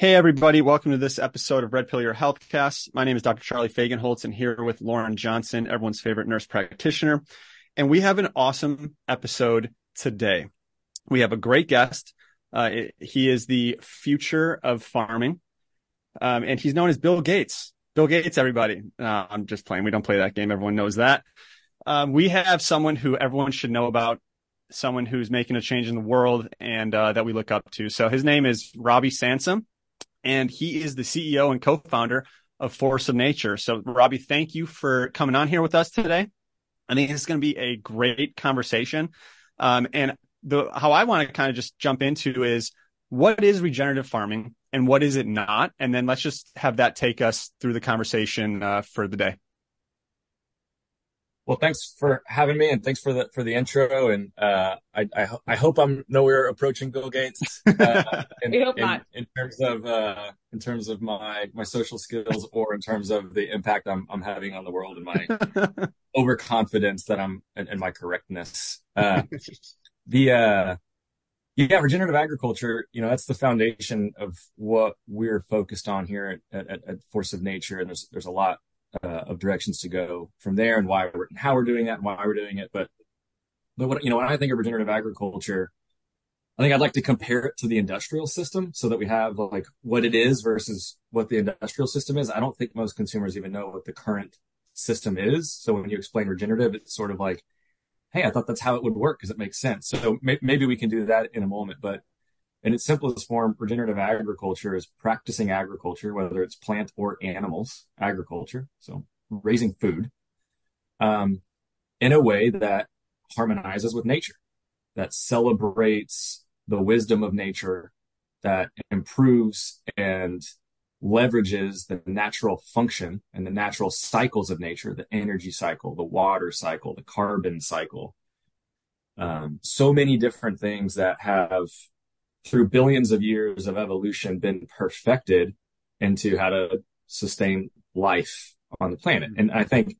Hey, everybody. Welcome to this episode of Red Pill Your Healthcast. My name is Dr. Charlie Fagenholtz and here with Lauren Johnson, everyone's favorite nurse practitioner. And we have an awesome episode today. We have a great guest. Uh, he is the future of farming. Um, and he's known as Bill Gates. Bill Gates, everybody. Uh, I'm just playing. We don't play that game. Everyone knows that. Um, we have someone who everyone should know about, someone who's making a change in the world and uh, that we look up to. So his name is Robby Sansom and he is the CEO and co-founder of Force of Nature. So, Robby, thank you for coming on here with us today. I think it's going to be a great conversation. Um, and the how I want to kind of just jump into is what is regenerative farming and what is it not, and then let's just have that take us through the conversation uh, for the day. Well, thanks for having me, and thanks for the for the intro. And uh, I, I, I hope I'm nowhere approaching Bill Gates. Uh, in, we hope in, not. In terms of uh, in terms of my my social skills, or in terms of the impact I'm I'm having on the world, and my overconfidence that I'm and, and my correctness. Uh, the uh, yeah, regenerative agriculture. You know, that's the foundation of what we're focused on here at, at, at Force of Nature, and there's there's a lot uh, of directions to go from there and why we're, how we're doing that and why we're doing it. But, but what, you know, when I think of regenerative agriculture, I think I'd like to compare it to the industrial system so that we have like what it is versus what the industrial system is. I don't think most consumers even know what the current system is. So when you explain regenerative, it's sort of like, Hey, I thought that's how it would work because it makes sense. So may- maybe we can do that in a moment, but in its simplest form, regenerative agriculture is practicing agriculture, whether it's plant or animals agriculture, so raising food, um, in a way that harmonizes with nature, that celebrates the wisdom of nature, that improves and leverages the natural function and the natural cycles of nature, the energy cycle, the water cycle, the carbon cycle. Um, so many different things that have through billions of years of evolution been perfected into how to sustain life on the planet. And I think,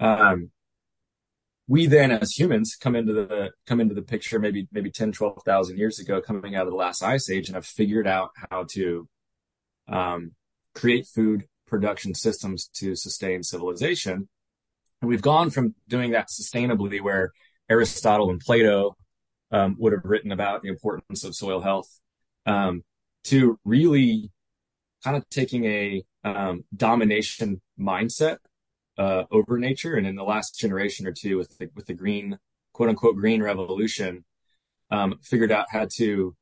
um, we then as humans come into the, come into the picture maybe, maybe 10, 12,000 years ago, coming out of the last ice age and have figured out how to, um, create food production systems to sustain civilization. And we've gone from doing that sustainably where Aristotle and Plato um, would have written about the importance of soil health, um, to really kind of taking a um, domination mindset uh, over nature. And in the last generation or two, with the, with the green, quote unquote, green revolution, um, figured out how to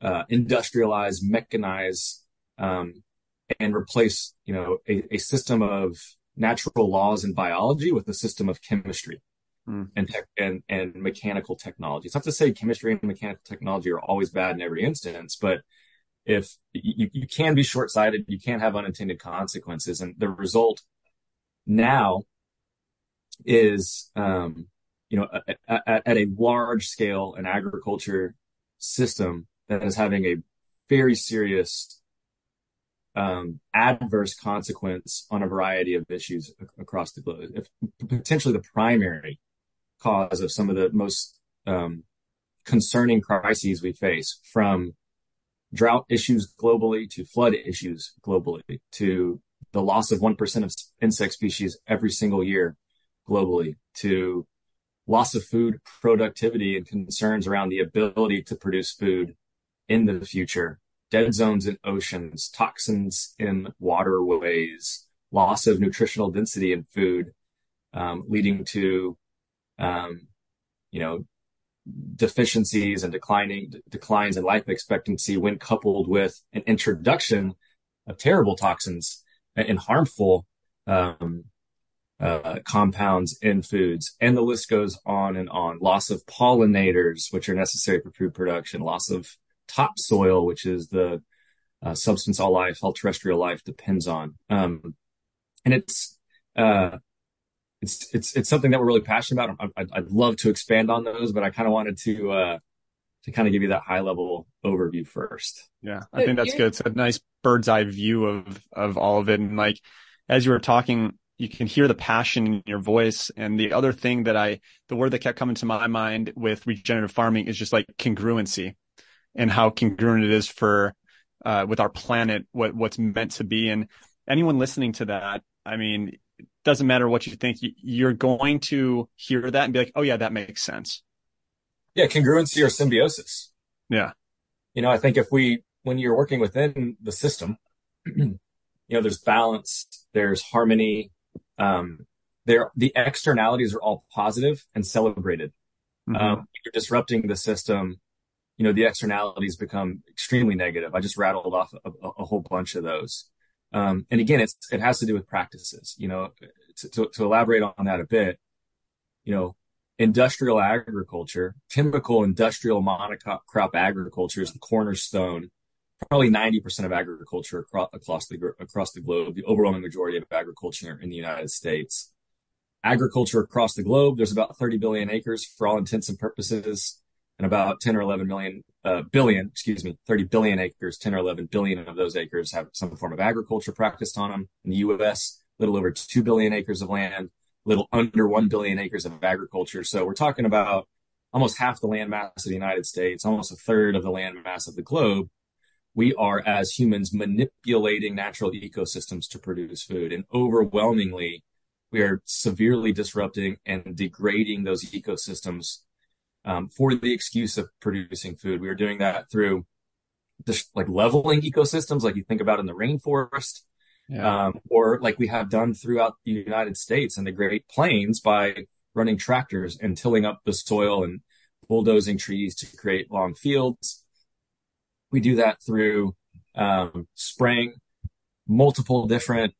uh, industrialize, mechanize, um, and replace, you know, a, a system of natural laws and biology with a system of chemistry mm. and tech and, and mechanical technology. It's not to say chemistry and mechanical technology are always bad in every instance, but if you, you can be short sighted, you can have unintended consequences. And the result now is, um, you know, at, at, a large scale, an agriculture system that is having a very serious um, adverse consequence on a variety of issues across the globe. If potentially the primary cause of some of the most um, concerning crises we face from drought issues globally to flood issues globally to the loss of 1% of insect species every single year globally to loss of food productivity and concerns around the ability to produce food in the future, dead zones in oceans, toxins in waterways, loss of nutritional density in food, um, leading to you know, deficiencies and declining declines in life expectancy when coupled with an introduction of terrible toxins and harmful um, uh, compounds in foods, and the list goes on and on. Loss of pollinators, which are necessary for food production, loss of topsoil, which is the uh, substance all life, all terrestrial life depends on. Um, and it's uh, it's it's it's something that we're really passionate about. I'd, I'd love to expand on those, but I kind of wanted to uh, to kind of give you that high level overview first. Yeah, I think that's good. It's a nice bird's eye view of of all of it, and like as you were talking, you can hear the passion in your voice. And the other thing that I, the word that kept coming to my mind with regenerative farming is just like congruency, and how congruent it is for uh, with our planet, what what's meant to be. And anyone listening to that, I mean, it doesn't matter what you think, you're going to hear that and be like, oh yeah, that makes sense. Yeah, congruency or symbiosis. Yeah. You know, I think if we when you're working within the system, you know, there's balance, there's harmony, um, there the externalities are all positive and celebrated. Mm-hmm. Um, you're disrupting the system, you know, the externalities become extremely negative. I just rattled off a, a, a whole bunch of those. Um, and again, it's, it has to do with practices, you know, to, to, to elaborate on that a bit, you know, industrial agriculture, chemical industrial monocrop agriculture is the cornerstone, probably 90% of agriculture across, across the, across the globe, the overwhelming majority of agriculture in the United States. Agriculture across the globe, there's about 30 billion acres for all intents and purposes and about 10 or 11 million, uh, billion, excuse me, 30 billion acres, 10 or 11 billion of those acres have some form of agriculture practiced on them. In the U.S., a little over 2 billion acres of land, a little under 1 billion acres of agriculture. So we're talking about almost half the land mass of the United States, almost a third of the land mass of the globe. We are, as humans, manipulating natural ecosystems to produce food. And overwhelmingly, we are severely disrupting and degrading those ecosystems um, for the excuse of producing food. We are doing that through just like leveling ecosystems, like you think about in the rainforest, yeah. um, or like we have done throughout the United States and the Great Plains by running tractors and tilling up the soil and bulldozing trees to create long fields. We do that through um, spraying multiple different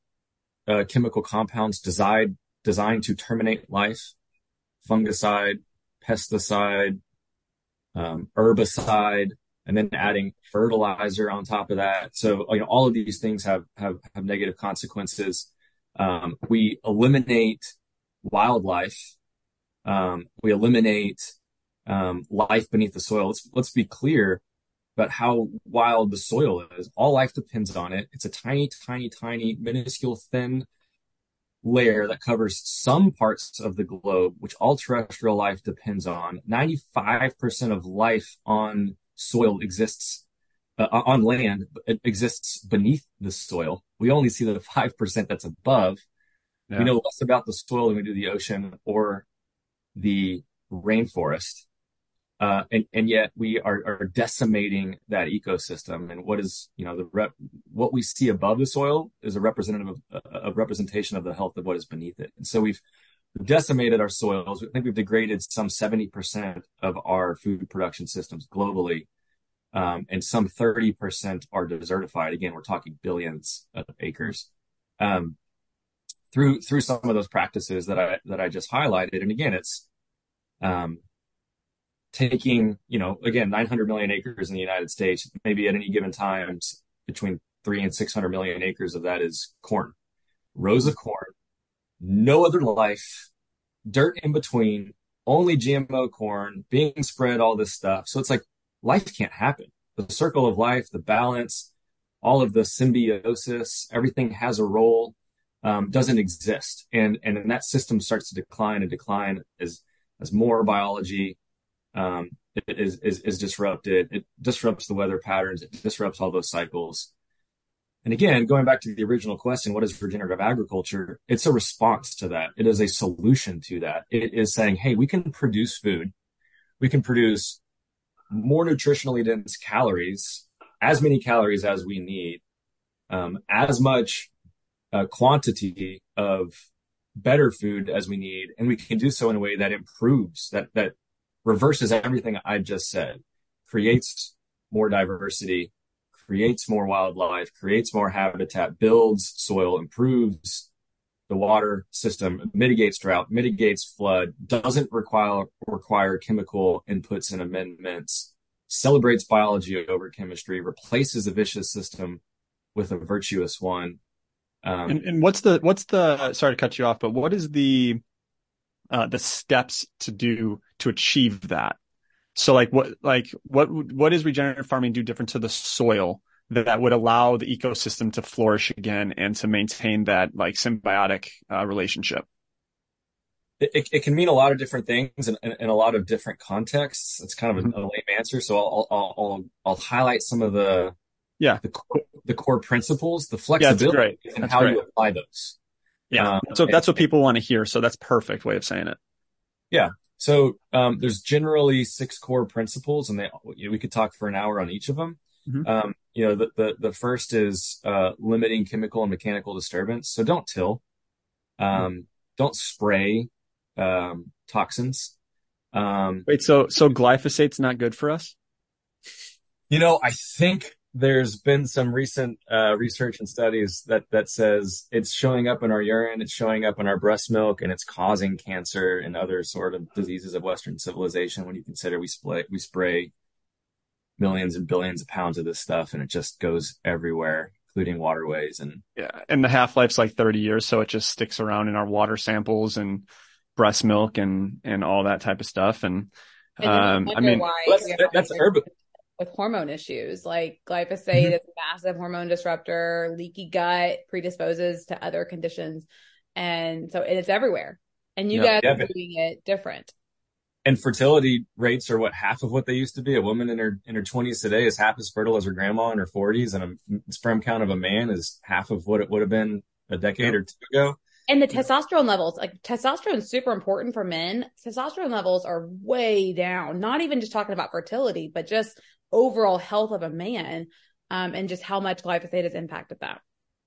uh, chemical compounds designed designed to terminate life, fungicide, pesticide, um, herbicide, and then adding fertilizer on top of that. So, you know, all of these things have, have, have negative consequences. Um, we eliminate wildlife. Um, we eliminate, um, life beneath the soil. Let's, let's be clear about how wild the soil is. All life depends on it. It's a tiny, tiny, tiny, minuscule, thin layer that covers some parts of the globe, which all terrestrial life depends on. 95% of life on soil exists uh, on land, it exists beneath the soil. We only see the 5% that's above. Yeah. We know less about the soil than we do the ocean or the rainforest. Uh, and, and yet we are, are decimating that ecosystem. And what is, you know, the rep, what we see above the soil is a representative of a representation of the health of what is beneath it. And so we've decimated our soils. I think we've degraded some 70% of our food production systems globally. Um, and some 30% are desertified. Again, we're talking billions of acres. Um, through, through some of those practices that I, that I just highlighted. And again, it's, um, taking, you know, again, 900 million acres in the United States, maybe at any given time between three and 600 million acres of that is corn, rows of corn, no other life, dirt in between, only GMO corn being spread, all this stuff. So it's like life can't happen. The circle of life, the balance, all of the symbiosis, everything has a role, um, doesn't exist. And, and then that system starts to decline and decline as, as more biology um, is, is, is disrupted. It disrupts the weather patterns. It disrupts all those cycles. And again, going back to the original question, what is regenerative agriculture? It's a response to that. It is a solution to that. It is saying, Hey, we can produce food. We can produce more nutritionally dense calories, as many calories as we need, um, as much uh, quantity of better food as we need. And we can do so in a way that improves that, that reverses everything I just said, creates more diversity, creates more wildlife, creates more habitat, builds soil, improves the water system, mitigates drought, mitigates flood, doesn't require require chemical inputs and amendments, celebrates biology over chemistry, replaces a vicious system with a virtuous one. Um, and, and what's the what's the sorry to cut you off, but what is the uh, the steps to do to achieve that. So like what like what what is regenerative farming do different to the soil that would allow the ecosystem to flourish again and to maintain that like symbiotic uh, relationship? It, it, can mean a lot of different things in, in, in a lot of different contexts. It's kind of a, mm-hmm. a lame answer, so I'll, I'll, I'll I'll highlight some of the Yeah. the core, the core principles, the flexibility, great. and That's how great. you apply those. Yeah. Um, so that's what people want to hear. So that's perfect way of saying it. So um, there's generally six core principles, and they you know, we could talk for an hour on each of them. Mhm. Um, you know, the, the the first is uh, limiting chemical and mechanical disturbance. So don't till, um, don't spray um, toxins. Um, Wait, so so glyphosate's not good for us? you know, I think there's been some recent uh, research and studies that that says it's showing up in our urine, it's showing up in our breast milk, and it's causing cancer and other sort of diseases of Western civilization. When you consider we spray we spray millions and billions of pounds of this stuff, and it just goes everywhere, including waterways. And Yeah. And the half life's like 30 years, so it just sticks around in our water samples and breast milk and and all that type of stuff. And And um, I mean, that's you're that, that's having urban. With hormone issues like glyphosate Mhm. is a massive hormone disruptor leaky gut predisposes to other conditions and so it's everywhere and you Yeah. guys Yeah, are doing it different And fertility rates are what half of what they used to be. A woman in her in her twenties today is half as fertile as her grandma in her forties, and a sperm count of a man is half of what it would have been a decade or two ago. and the testosterone levels like testosterone is super important for men testosterone levels are way down not even just talking about fertility but just overall health of a man um, and just how much glyphosate has impacted that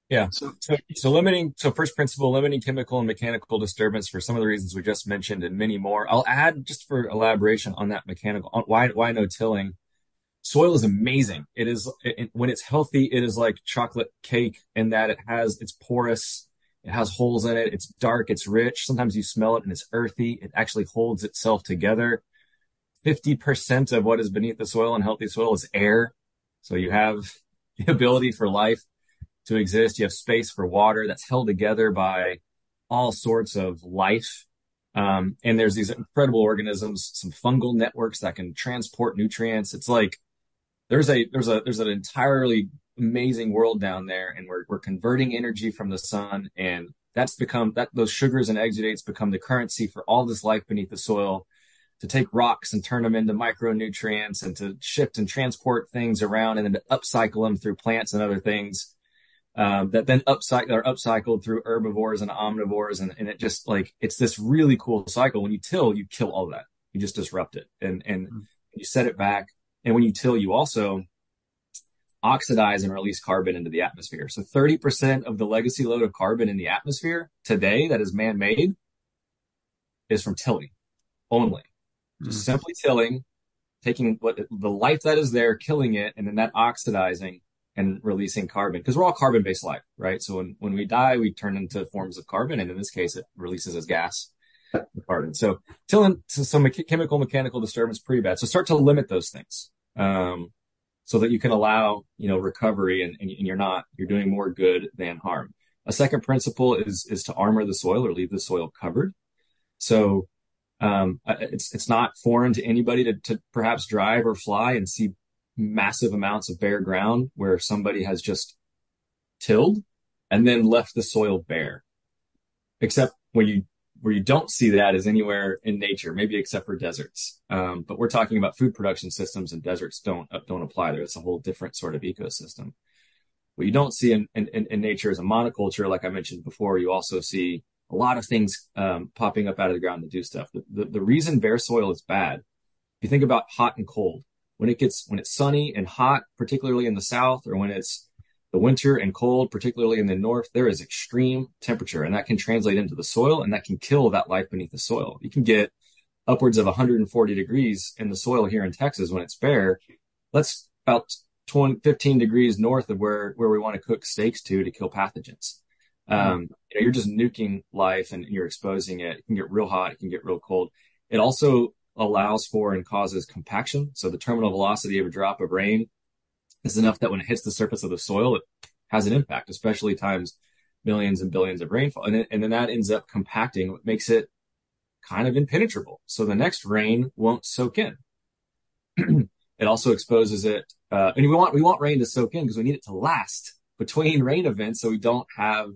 Yeah. So, so limiting, so first principle, limiting chemical and mechanical disturbance for some of the reasons we just mentioned and many more. I'll add just for elaboration on that mechanical, on why, why no tilling. Soil is amazing. It is, it, when it's healthy, it is like chocolate cake in that it has, it's porous. It has holes in it. It's dark. It's rich. Sometimes you smell it and it's earthy. It actually holds itself together. 50% of what is beneath the soil in healthy soil is air. So you have the ability for life to exist. You have space for water that's held together by all sorts of life. Um, and there's these incredible organisms, some fungal networks that can transport nutrients. It's like there's a, there's a, there's an entirely amazing world down there and we're, we're converting energy from the sun and that's become that those sugars and exudates become the currency for all this life beneath the soil to take rocks and turn them into micronutrients and to shift and transport things around and then to upcycle them through plants and other things um, that then upcycle are upcycled through herbivores and omnivores. And, and it just like it's this really cool cycle. When you till you kill all that. You just disrupt it. And and Mm. you set it back. And when you till you also oxidize and release carbon into the atmosphere. So 30% of the legacy load of carbon in the atmosphere today that is man-made is from tilling only just Mm. simply tilling taking what the life that is there killing it and then that oxidizing and releasing carbon. Because we're all carbon based life right? So when, when we die we turn into forms of carbon and in this case it releases as gas carbon. So tilling so some mecha- chemical mechanical disturbance pretty bad. So start to limit those things um, so that you can allow you know recovery and, and you're not you're doing more good than harm. A second principle is is to armor the soil or leave the soil covered. So um, it's it's not foreign to anybody to, to perhaps drive or fly and see massive amounts of bare ground where somebody has just tilled and then left the soil bare. Except when you where you don't see that is anywhere in nature, maybe except for deserts. Um, but we're talking about food production systems, and deserts don't don't apply there. It's a whole different sort of ecosystem. What you don't see in, in, in nature is a monoculture, like I mentioned before. You also see a lot of things um, popping up out of the ground to do stuff. The, the, the reason bare soil is bad, if you think about hot and cold, when it gets when it's sunny and hot, particularly in the south, or when it's the winter and cold, particularly in the north, there is extreme temperature, and that can translate into the soil, and that can kill that life beneath the soil. You can get upwards of 140 degrees in the soil here in Texas when it's bare. That's about 20, 15 degrees north of where where we want to cook steaks to to kill pathogens. Um, you know, you're just nuking life and you're exposing it. It can get real hot. It can get real cold. It also allows for and causes compaction. So the terminal velocity of a drop of rain is enough that when it hits the surface of the soil, it has an impact, especially times millions and billions of rainfall. And, then- and then that ends up compacting, what makes it kind of impenetrable. So the next rain won't soak in. it also exposes it. Uh, and we want, we want rain to soak in because we need it to last between rain events. So we don't have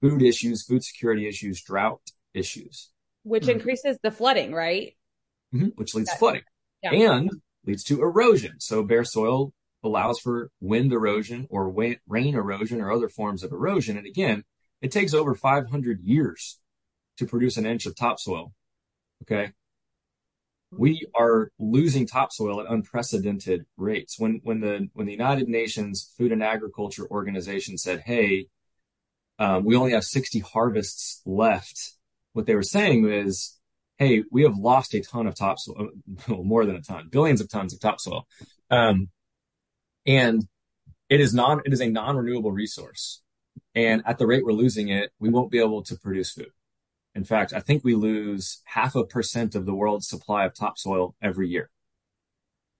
food issues, food security issues, drought issues, which Mhm. increases the flooding, right? Mhm, which leads to flooding Yeah. and leads to erosion. So bare soil allows for wind erosion or rain erosion or other forms of erosion. And again, it takes over 500 years to produce an inch of topsoil. Okay. We are losing topsoil at unprecedented rates. When, when the, when the United Nations Food and Agriculture Organization said, Hey, we only have 60 harvests left. What they were saying is, Hey, we have lost a ton of topsoil, more than a ton, billions of tons of topsoil. Um, and it is non, it is a non-renewable resource. And at the rate we're losing it, we won't be able to produce food. In fact, I think we lose half a percent of the world's supply of topsoil every year.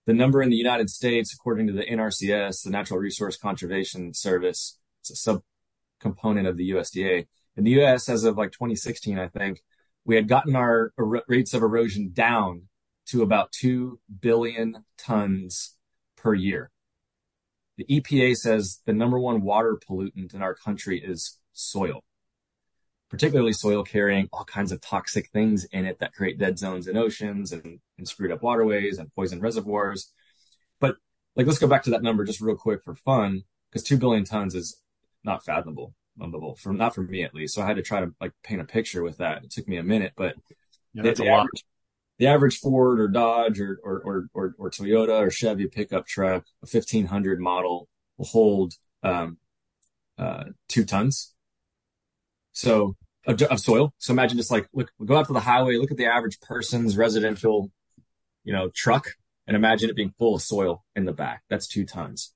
The number in the United States, according to the NRCS, the Natural Resource Conservation Service, it's a subcomponent of the USDA. In the US, as of like 2016, I think, we had gotten our er- rates of erosion down to about 2 billion tons per year. The EPA says the number one water pollutant in our country is soil, particularly soil carrying all kinds of toxic things in it that create dead zones in oceans and, and screwed up waterways and poison reservoirs. But like, let's go back to that number just real quick for fun, because 2 billion tons is not fathomable, fathomable for not for me at least. So I had to try to like paint a picture with that. It took me a minute, but yeah, that's the, a lot. Average, the average Ford or Dodge or, or, or, or, or Toyota or Chevy pickup truck, a 1500 model will hold, um, uh, two tons. So of, of, soil. So imagine just like, look, go out to the highway, look at the average person's residential, you know, truck and imagine it being full of soil in the back. That's two tons.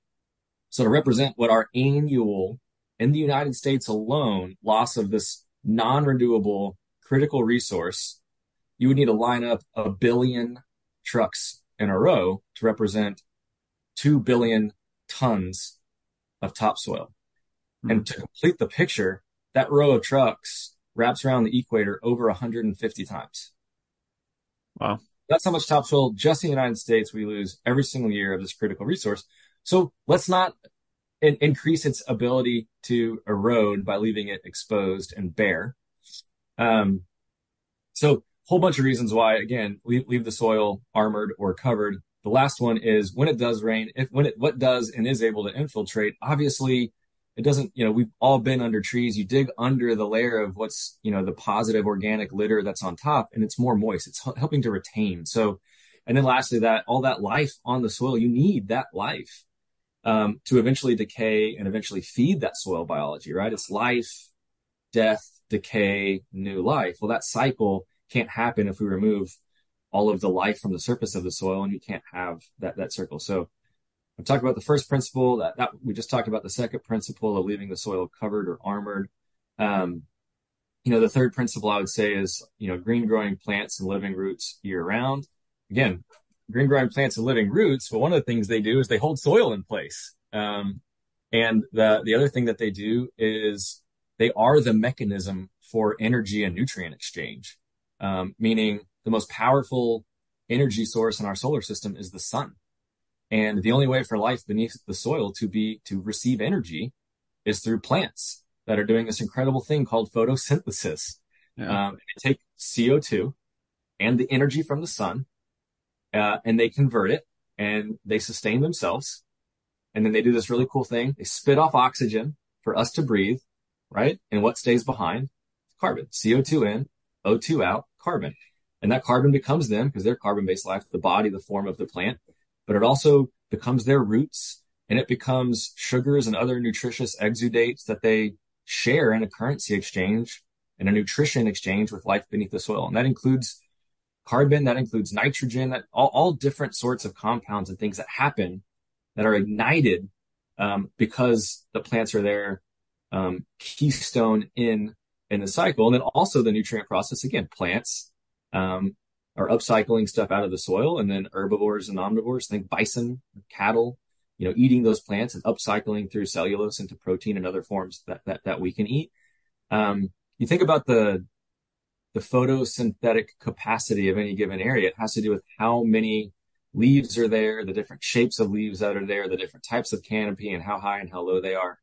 So to represent what our annual in the United States alone loss of this non-renewable critical resource you would need to line up a billion trucks in a row to represent 2 billion tons of topsoil. Mm-hmm. And to complete the picture, that row of trucks wraps around the equator over 150 times. Wow. That's how much topsoil just in the United States we lose every single year of this critical resource. So let's not in- increase its ability to erode by leaving it exposed and bare. Um, so whole bunch of reasons why, again, leave, leave the soil armored or covered. The last one is when it does rain, if when it, what does and is able to infiltrate, obviously it doesn't, you know, we've all been under trees. You dig under the layer of what's, you know, the positive organic litter that's on top and it's more moist. It's helping to retain. So, and then lastly, that all that life on the soil, you need that life, um, to eventually decay and eventually feed that soil biology, right? It's life, death, decay, new life. Well, that cycle can't happen if we remove all of the life from the surface of the soil and you can't have that, that circle. So I've talked about the first principle that, that we just talked about the second principle of leaving the soil covered or armored. Um, you know, the third principle I would say is, you know, green growing plants and living roots year round. Again, green growing plants and living roots. Well, one of the things they do is they hold soil in place. Um, and the, the other thing that they do is they are the mechanism for energy and nutrient exchange um, meaning the most powerful energy source in our solar system is the sun. And the only way for life beneath the soil to be, to receive energy is through plants that are doing this incredible thing called photosynthesis. Yeah. Um, they take CO2 and the energy from the sun, uh, and they convert it and they sustain themselves. And then they do this really cool thing. They spit off oxygen for us to breathe, right? And what stays behind? Carbon, CO2 in, O2 out, carbon. And that carbon becomes them because they're carbon based life, the body, the form of the plant, but it also becomes their roots and it becomes sugars and other nutritious exudates that they share in a currency exchange and a nutrition exchange with life beneath the soil. And that includes carbon, that includes nitrogen, that all, all different sorts of compounds and things that happen that are ignited um, because the plants are there, um, keystone in in the cycle. And then also the nutrient process, again, plants, um, are upcycling stuff out of the soil and then herbivores and omnivores, think bison, cattle, you know, eating those plants and upcycling through cellulose into protein and other forms that, that, that we can eat. Um, you think about the, the photosynthetic capacity of any given area. It has to do with how many leaves are there, the different shapes of leaves that are there, the different types of canopy and how high and how low they are.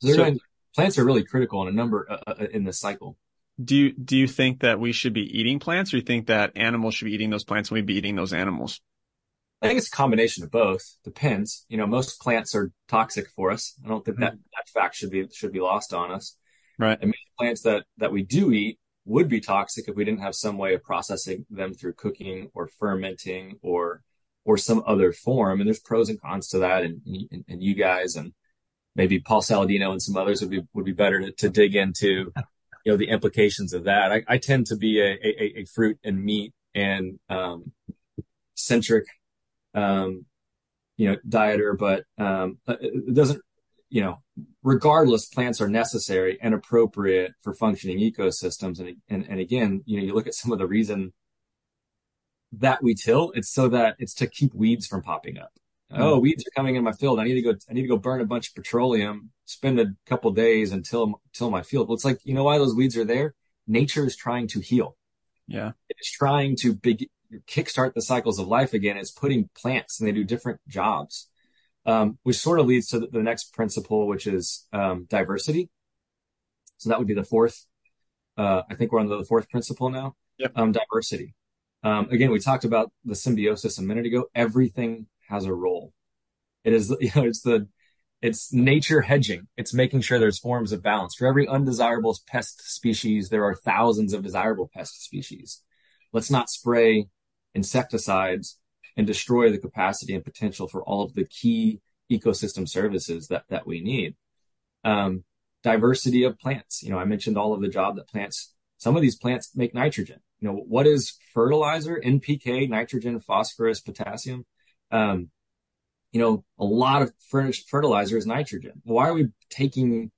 So so, doing plants are really critical in a number uh, uh, in this cycle. Do you do you think that we should be eating plants, or you think that animals should be eating those plants and we be eating those animals? I think it's a combination of both. Depends. You know, most plants are toxic for us. I don't think mm-hmm. that that fact should be should be lost on us. Right. And plants that that we do eat would be toxic if we didn't have some way of processing them through cooking or fermenting or or some other form. And there's pros and cons to that. And and, and you guys and maybe Paul Saladino and some others would be would be better to, to dig into, you know, the implications of that. I, I tend to be a, a, a fruit and meat and um, centric um, you know, dieter, but um, it doesn't, you know, regardless, plants are necessary and appropriate for functioning ecosystems. And, and, and again, you know, you look at some of the reason that we till, it's so that it's to keep weeds from popping up. Mm-hmm. Oh, weeds are coming in my field. I need to go, I need to go burn a bunch of petroleum, spend a couple days until, till my field. Well, it's like, you know why those weeds are there? Nature is trying to heal. Yeah. It's trying to big, kickstart the cycles of life again It's putting plants and they do different jobs, um, which sort of leads to the, the next principle, which is um, diversity. So that would be the fourth. Uh, I think we're on the fourth principle now. Yep. Um, diversity. Um, again, we talked about the symbiosis a minute ago. Everything has a role. It is, you know, it's the, it's nature hedging. It's making sure there's forms of balance. For every undesirable pest species, there are thousands of desirable pest species. Let's not spray insecticides and destroy the capacity and potential for all of the key ecosystem services that, that we need. Um, diversity of plants. You know, I mentioned all of the job that plants, some of these plants make nitrogen. You know, what is fertilizer? NPK, nitrogen, phosphorus, potassium. Um, you know, a lot of fertilizer is nitrogen. Why are we taking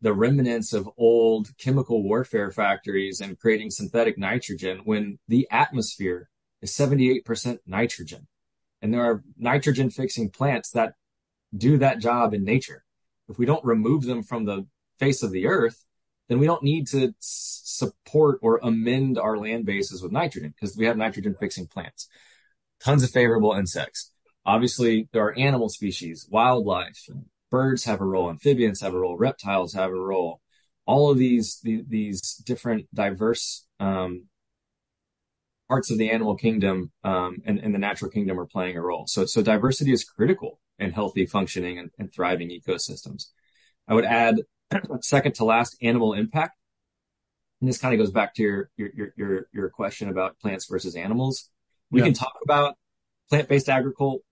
the remnants of old chemical warfare factories and creating synthetic nitrogen when the atmosphere is 78% nitrogen. And there are nitrogen fixing plants that do that job in nature. If we don't remove them from the face of the earth, then we don't need to support or amend our land bases with nitrogen because we have nitrogen fixing plants. Tons of favorable insects. Obviously, there are animal species, wildlife, birds have a role, amphibians have a role, reptiles have a role. All of these, these, these different diverse um, parts of the animal kingdom um, and, and, the natural kingdom are playing a role. So, so diversity is critical in healthy, functioning, and, and thriving ecosystems. I would add second to last animal impact. And this kind of goes back to your, your, your, your question about plants versus animals. We yeah. can talk about plant-based agriculture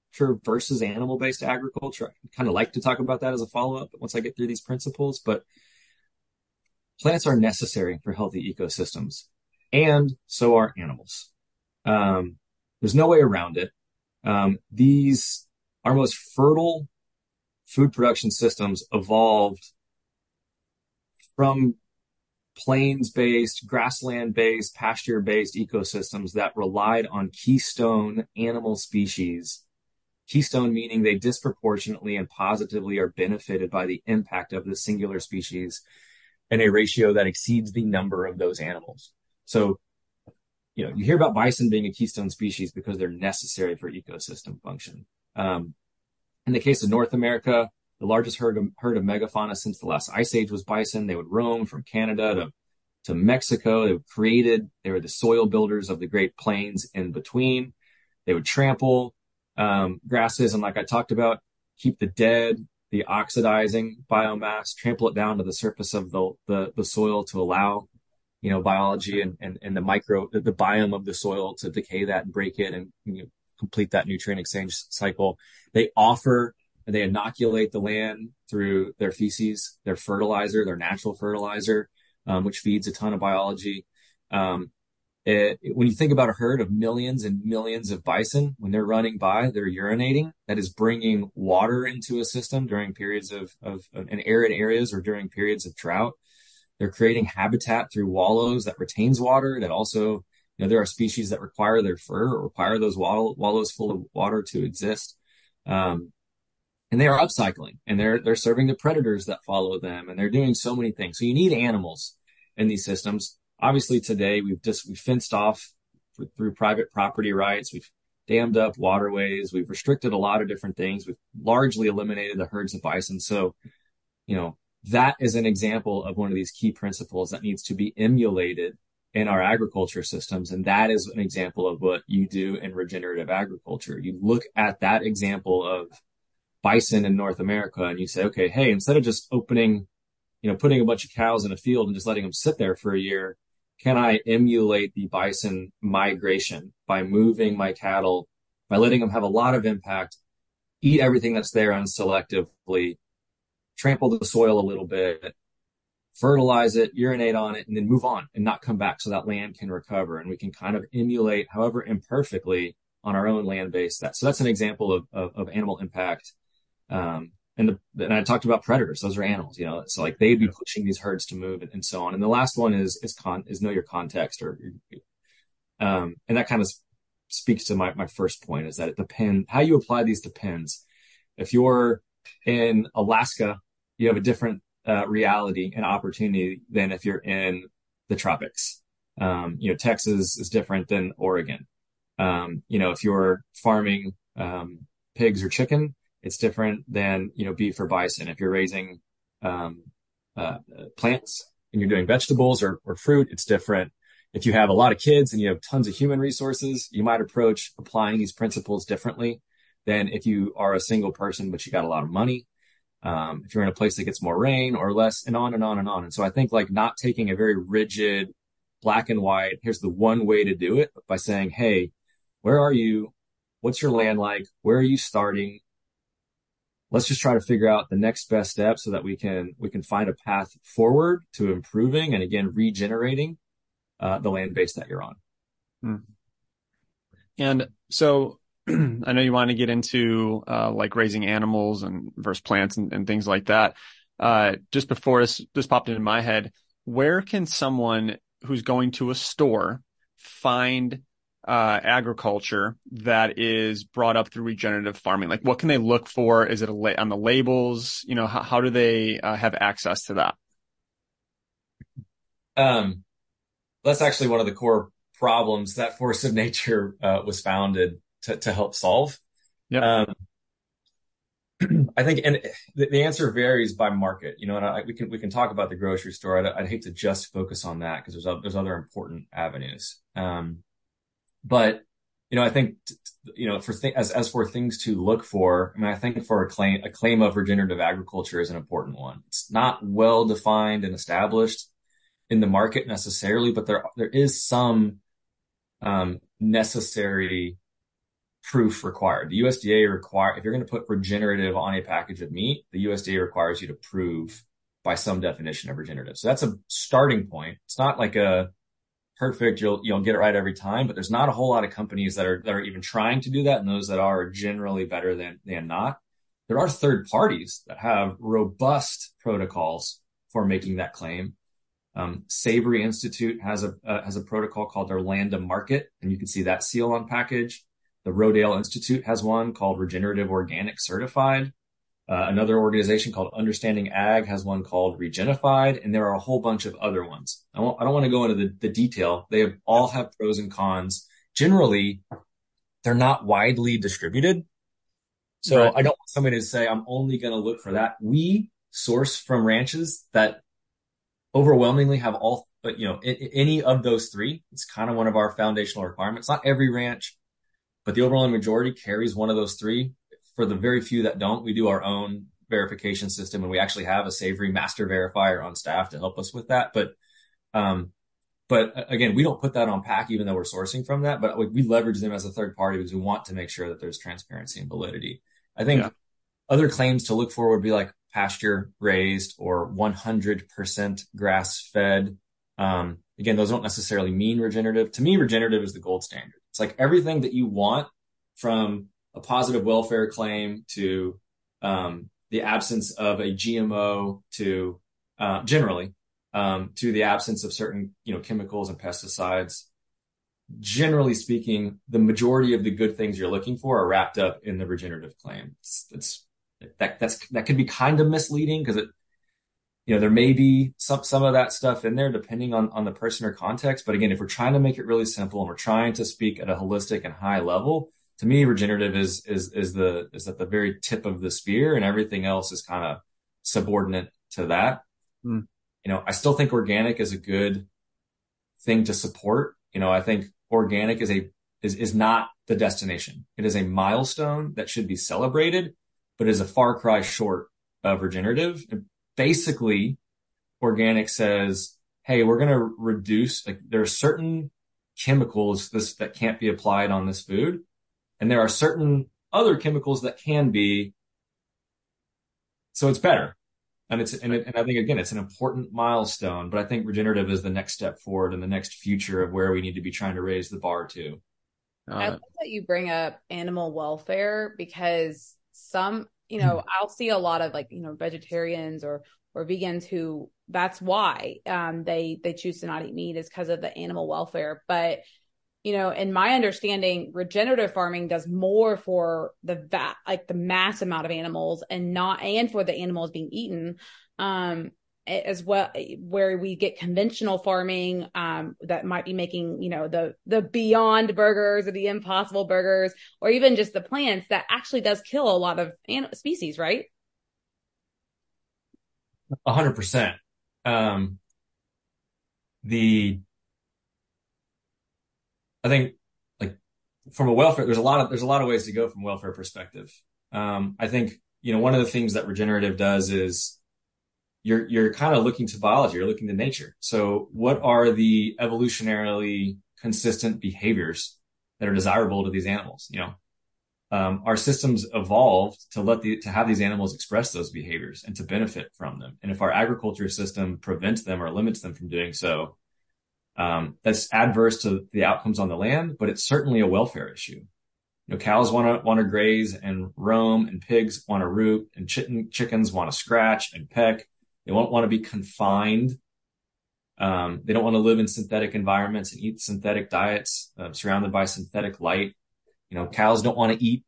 versus animal-based agriculture. I kind of like to talk about that as a follow-up once I get through these principles, but plants are necessary for healthy ecosystems and so are animals. Um, there's no way around it. Um, these, our most fertile food production systems evolved from plains based, grassland based, pasture based ecosystems that relied on keystone animal species. Keystone meaning they disproportionately and positively are benefited by the impact of the singular species in a ratio that exceeds the number of those animals. So, you know, you hear about bison being a keystone species because they're necessary for ecosystem function. Um, in the case of North America, the largest herd of, herd of megafauna since the last ice age was bison. They would roam from Canada to, to Mexico. They created. They were the soil builders of the Great Plains in between. They would trample um, grasses and, like I talked about, keep the dead, the oxidizing biomass, trample it down to the surface of the, the, the soil to allow you know, biology and, and, and the micro, the, the biome of the soil to decay that and break it and you know, complete that nutrient exchange cycle. They offer, and they inoculate the land through their feces, their fertilizer, their natural fertilizer, um, which feeds a ton of biology. Um, it, when you think about a herd of millions and millions of bison, when they're running by, they're urinating. That is bringing water into a system during periods of, of, of in arid areas or during periods of drought. They're creating habitat through wallows that retains water. That also, you know, there are species that require their fur or require those wallow, wallows full of water to exist. Um, and they are upcycling and they're, they're serving the predators that follow them and they're doing so many things. So you need animals in these systems. Obviously today we've just, we fenced off through private property rights. We've dammed up waterways. We've restricted a lot of different things. We've largely eliminated the herds of bison. So, you know, that is an example of one of these key principles that needs to be emulated in our agriculture systems. And that is an example of what you do in regenerative agriculture. You look at that example of bison in North America and you say, okay, hey, instead of just opening, you know, putting a bunch of cows in a field and just letting them sit there for a year, can I emulate the bison migration by moving my cattle, by letting them have a lot of impact, eat everything that's there unselectively, trample the soil a little bit, fertilize it, urinate on it, and then move on and not come back so that land can recover. And we can kind of emulate, however imperfectly, on our own land base. That so that's an example of of, of animal impact um, and the, and I talked about predators; those are animals, you know. So like they'd be pushing these herds to move and, and so on. And the last one is is con is know your context, or um, and that kind of speaks to my my first point is that it depends how you apply these depends. If you're in Alaska, you have a different uh, reality and opportunity than if you're in the tropics. Um, you know, Texas is different than Oregon. Um, you know, if you're farming um, pigs or chicken, it's different than, you know, beef or bison. If you're raising, um, uh, plants and you're doing vegetables or, or fruit, it's different. If you have a lot of kids and you have tons of human resources, you might approach applying these principles differently than if you are a single person, but you got a lot of money. Um, if you're in a place that gets more rain or less and on and on and on. And so I think like not taking a very rigid black and white, here's the one way to do it by saying, Hey, where are you? What's your land like? Where are you starting? let's just try to figure out the next best step so that we can we can find a path forward to improving and again regenerating uh, the land base that you're on. Hmm. And so I know you want to get into uh, like raising animals and versus plants and, and things like that. Uh, just before this this popped into my head, where can someone who's going to a store find uh, agriculture that is brought up through regenerative farming? Like, what can they look for? Is it la- on the labels? You know, how, how do they uh, have access to that? Um, that's actually one of the core problems that Force of Nature uh, was founded to, to help solve. Yeah. Um, I think, and the, the, answer varies by market. You know, and I, we can we can talk about the grocery store. I'd, I'd hate to just focus on that because there's there's other important avenues. Um, but you know, I think you know for th- as as for things to look for, I mean, I think for a claim a claim of regenerative agriculture is an important one. It's not well defined and established in the market necessarily, but there there is some um, necessary proof required. The USDA require if you're going to put regenerative on a package of meat, the USDA requires you to prove by some definition of regenerative. So that's a starting point. It's not like a perfect. You'll, you'll get it right every time, but there's not a whole lot of companies that are, that are even trying to do that. And those that are, generally better than, than not. There are third parties that have robust protocols for making that claim. Um, Savory Institute has a, uh, has a protocol called their Land to Market, and you can see that seal on package. The Rodale Institute has one called Regenerative Organic Certified. Uh, another organization called Understanding Ag has one called Regenified, and there are a whole bunch of other ones. I, I don't want to go into the, the detail. They have, all have pros and cons. Generally, they're not widely distributed. So right. I don't want somebody to say, I'm only going to look for that. We source from ranches that overwhelmingly have all, but you know, any of those three. It's kind of one of our foundational requirements. Not every ranch, but the overwhelming majority carries one of those three for the very few that don't, we do our own verification system and we actually have a Savory master verifier on staff to help us with that. But, um, but again, we don't put that on pack, even though we're sourcing from that, but we leverage them as a third party because we want to make sure that there's transparency and validity. I think yeah. other claims to look for would be like pasture raised or 100% grass fed. Um, again, those don't necessarily mean regenerative. To me, regenerative is the gold standard. It's like everything that you want from a positive welfare claim to um, the absence of a GMO to uh, generally um, to the absence of certain you know chemicals and pesticides. Generally speaking, the majority of the good things you're looking for are wrapped up in the regenerative claim. It's, it's that that's that could be kind of misleading because it you know there may be some some of that stuff in there depending on on the person or context. But again, if we're trying to make it really simple and we're trying to speak at a holistic and high level, to me, regenerative is is is the is at the very tip of the spear, and everything else is kind of subordinate to that. Mm. You know, I still think organic is a good thing to support. You know, I think organic is a is is not the destination. It is a milestone that should be celebrated, but is a far cry short of regenerative. Basically, organic says, "Hey, we're going to reduce like there are certain chemicals this that can't be applied on this food, and there are certain other chemicals that can be. So it's better." And it's and, it, and I think again it's an important milestone, but I think regenerative is the next step forward and the next future of where we need to be trying to raise the bar to. I love that you bring up animal welfare because some, you know, I'll see a lot of like, you know, vegetarians or or vegans who that's why um, they they choose to not eat meat is because of the animal welfare. But you know, in my understanding, regenerative farming does more for the va- like the mass amount of animals and not and for the animals being eaten. Um, as well where we get conventional farming um, that might be making you know the the beyond burgers or the impossible burgers or even just the plants that actually does kill a lot of an- species right? Hundred percent. Um the i think like from a welfare there's a lot of there's a lot of ways to go from welfare perspective. Um i think you know one of the things that regenerative does is you're you're kind of looking to biology, you're looking to nature. So what are the evolutionarily consistent behaviors that are desirable to these animals? You know, um, our systems evolved to let the to have these animals express those behaviors and to benefit from them. And if our agriculture system prevents them or limits them from doing so, um, that's adverse to the outcomes on the land, but it's certainly a welfare issue. You know, cows want to want to graze and roam, and pigs want to root, and chicken, chickens want to scratch and peck they won't want to be confined. Um, they don't want to live in synthetic environments and eat synthetic diets, uh, surrounded by synthetic light. You know, cows don't want to eat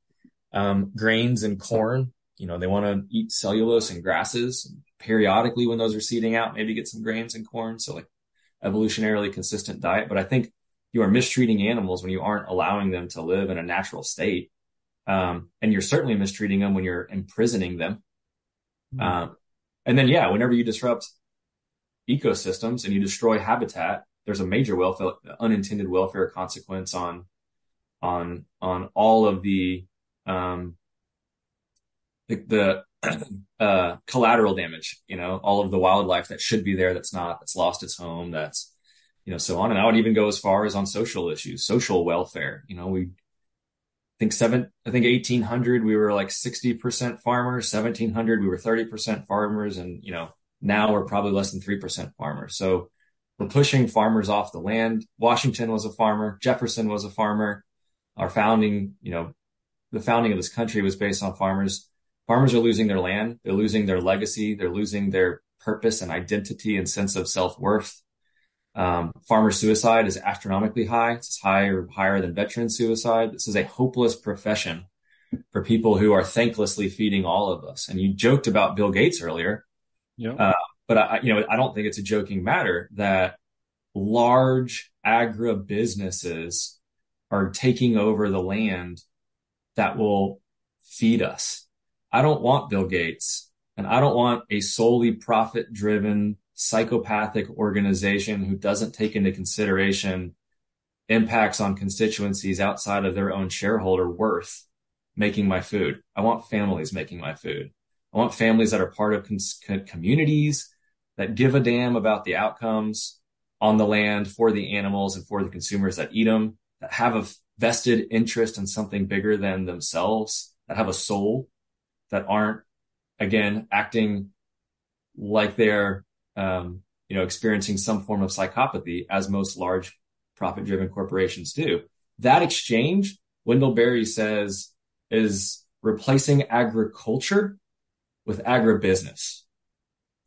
um, grains and corn. You know, they want to eat cellulose and grasses. Periodically, when those are seeding out, maybe get some grains and corn. So, like evolutionarily consistent diet. But I think you are mistreating animals when you aren't allowing them to live in a natural state. Um, and you're certainly mistreating them when you're imprisoning them. Mm-hmm. Um, and then, yeah, whenever you disrupt ecosystems and you destroy habitat, there's a major welfare, unintended welfare consequence on, on, on all of the, um, the, the uh, collateral damage, you know, all of the wildlife that should be there that's not, that's lost its home, that's, you know, so on. And I would even go as far as on social issues, social welfare. You know, we think seven, I think 1800, we were like 60% farmers, 1700, we were 30% farmers. And, you know, now we're probably less than 3% farmers. So we're pushing farmers off the land. Washington was a farmer. Jefferson was a farmer. Our founding, you know, the founding of this country was based on farmers. Farmers are losing their land. They're losing their legacy. They're losing their purpose and identity and sense of self worth. Um, farmer suicide is astronomically high. It's higher, higher than veteran suicide. This is a hopeless profession for people who are thanklessly feeding all of us. And you joked about Bill Gates earlier. Yeah. Uh, but I, you know, I don't think it's a joking matter that large agribusinesses are taking over the land that will feed us. I don't want Bill Gates and I don't want a solely profit driven psychopathic organization who doesn't take into consideration impacts on constituencies outside of their own shareholder worth making my food. I want families making my food. I want families that are part of communities that give a damn about the outcomes on the land for the animals and for the consumers that eat them, that have a vested interest in something bigger than themselves, that have a soul, that aren't, again, acting like they're um, you know, experiencing some form of psychopathy, as most large profit-driven corporations do. That exchange, Wendell Berry says, is replacing agriculture with agribusiness.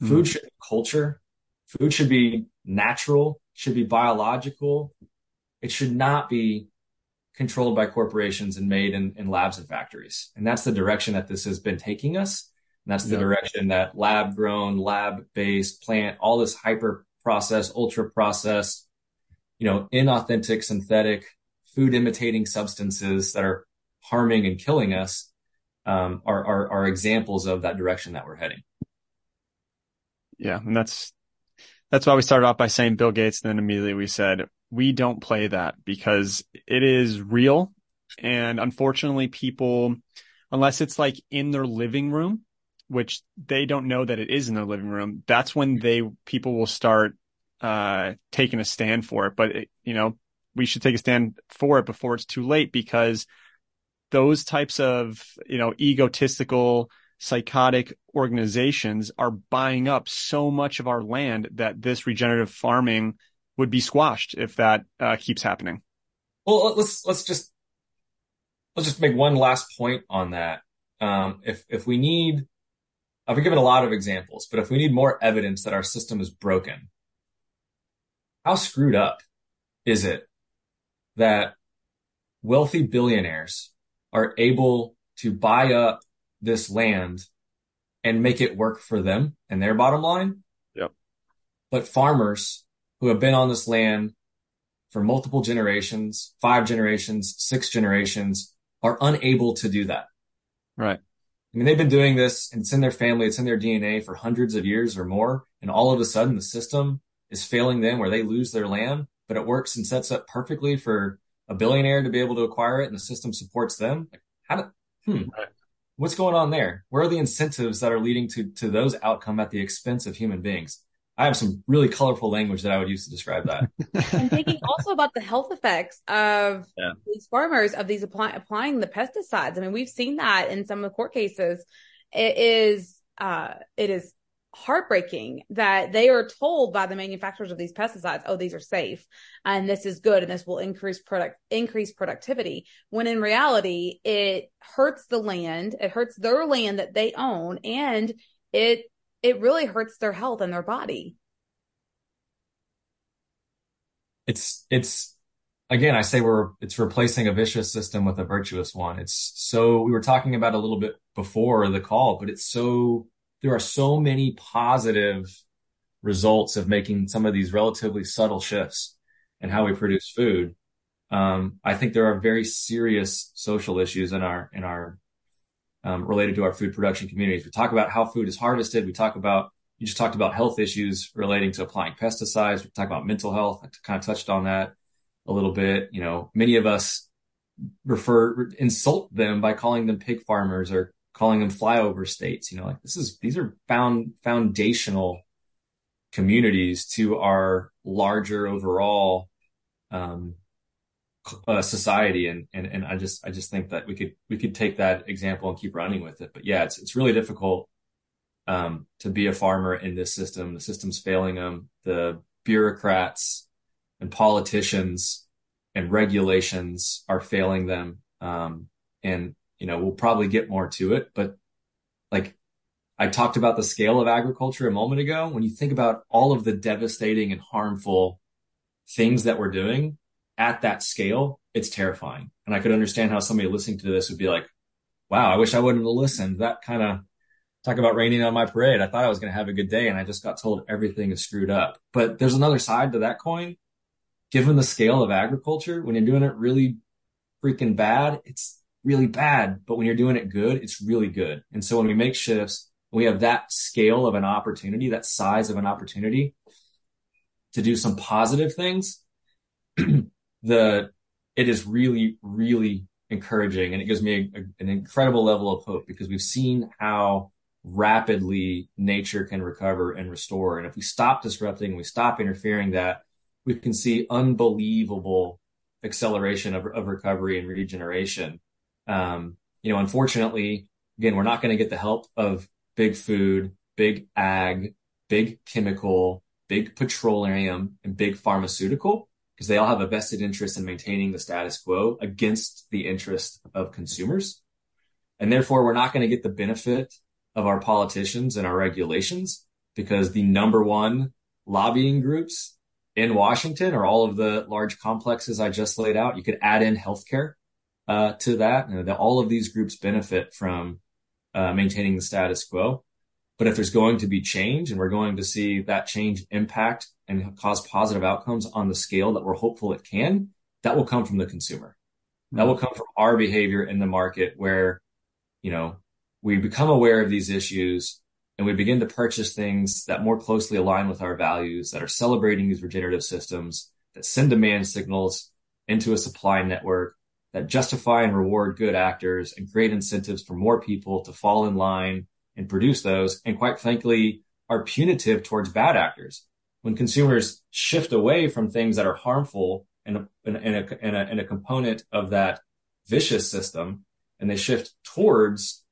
Mm. Food should be culture. Food should be natural, should be biological. It should not be controlled by corporations and made in, in labs and factories. And that's the direction that this has been taking us. And that's the direction that lab grown, lab based plant, all this hyper processed, ultra processed, you know, inauthentic, synthetic food imitating substances that are harming and killing us um, are, are, are examples of that direction that we're heading. Yeah, and that's That's why we started off by saying Bill Gates, and then immediately we said we don't play that because it is real. And unfortunately, people, unless it's like in their living room, which they don't know that it is in their living room, that's when they, people will start, uh, taking a stand for it. But, it, you know, we should take a stand for it before it's too late because those types of, you know, egotistical, psychotic organizations are buying up so much of our land that this regenerative farming would be squashed if that uh, keeps happening. Well, let's let's just let's just make one last point on that. Um, if if we need, I've given a lot of examples, but if we need more evidence that our system is broken, how screwed up is it that wealthy billionaires are able to buy up this land and make it work for them and their bottom line? Yep. But farmers who have been on this land for multiple generations, five generations, six generations, are unable to do that. Right. I mean, they've been doing this and it's in their family, it's in their DNA for hundreds of years or more. And all of a sudden the system is failing them where they lose their land, but it works and sets up perfectly for a billionaire to be able to acquire it and the system supports them. Like, how do, hmm, what's going on there? Where are the incentives that are leading to, to those outcome at the expense of human beings? I have some really colorful language that I would use to describe that. and thinking also about the health effects of yeah. these farmers of these apply, applying the pesticides. I mean, we've seen that in some of the court cases. It is uh, it is heartbreaking that they are told by the manufacturers of these pesticides, "Oh, these are safe and this is good and this will increase product increase productivity." When in reality, it hurts the land, it hurts their land that they own, and it it really hurts their health and their body. It's, it's, again, I say we're, it's replacing a vicious system with a virtuous one. It's so, we were talking about a little bit before the call, but it's so, there are so many positive results of making some of these relatively subtle shifts in how we produce food. Um, I think there are very serious social issues in our, in our um, related to our food production communities. We talk about how food is harvested. We talk about, you just talked about health issues relating to applying pesticides. We talk about mental health. I kind of touched on that a little bit. You know, many of us refer, insult them by calling them pig farmers or calling them flyover states. You know, like this is, these are found foundational communities to our larger overall, um, uh, society and, and and I just I just think that we could we could take that example and keep running with it. But yeah it's it's really difficult um, to be a farmer in this system. The system's failing them the bureaucrats and politicians and regulations are failing them um, and you know we'll probably get more to it. But like I talked about the scale of agriculture a moment ago. When you think about all of the devastating and harmful things that we're doing at that scale, it's terrifying. And I could understand how somebody listening to this would be like, wow, I wish I wouldn't have listened. That kind of talk about raining on my parade. I thought I was going to have a good day and I just got told everything is screwed up. But there's another side to that coin. Given the scale of agriculture, when you're doing it really freaking bad, it's really bad. But when you're doing it good, it's really good. And so when we make shifts, we have that scale of an opportunity, that size of an opportunity to do some positive things. the it is really really encouraging and it gives me a, a, an incredible level of hope because we've seen how rapidly nature can recover and restore. And if we stop disrupting we stop interfering that we can see unbelievable acceleration of, of recovery and regeneration. Um, you know unfortunately again we're not going to get the help of big food big ag big chemical big petroleum and big pharmaceutical because they all have a vested interest in maintaining the status quo against the interest of consumers. And therefore, we're not going to get the benefit of our politicians and our regulations because the number one lobbying groups in Washington are all of the large complexes I just laid out. You could add in healthcare uh, to that. And all of these groups benefit from uh, maintaining the status quo. But if there's going to be change and we're going to see that change impact and cause positive outcomes on the scale that we're hopeful it can, that will come from the consumer. That will come from our behavior in the market where, you know, we become aware of these issues and we begin to purchase things that more closely align with our values, that are celebrating these regenerative systems, that send demand signals into a supply network, that justify and reward good actors and create incentives for more people to fall in line and produce those, and quite frankly, are punitive towards bad actors. When consumers shift away from things that are harmful and a, component of that vicious system, and they shift towards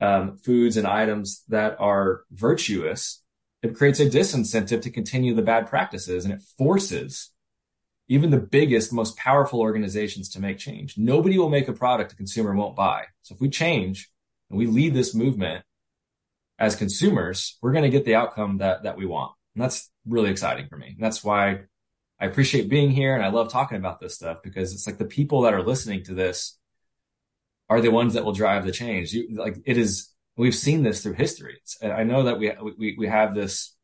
um, foods and items that are virtuous, it creates a disincentive to continue the bad practices and it forces even the biggest, most powerful organizations to make change. Nobody will make a product a consumer won't buy. So if we change and we lead this movement as consumers, we're going to get the outcome that, that we want. And that's really exciting for me. And that's why I appreciate being here and I love talking about this stuff because it's like the people that are listening to this are the ones that will drive the change. You, like it is, we've seen this through history. I know that we, we, we have this,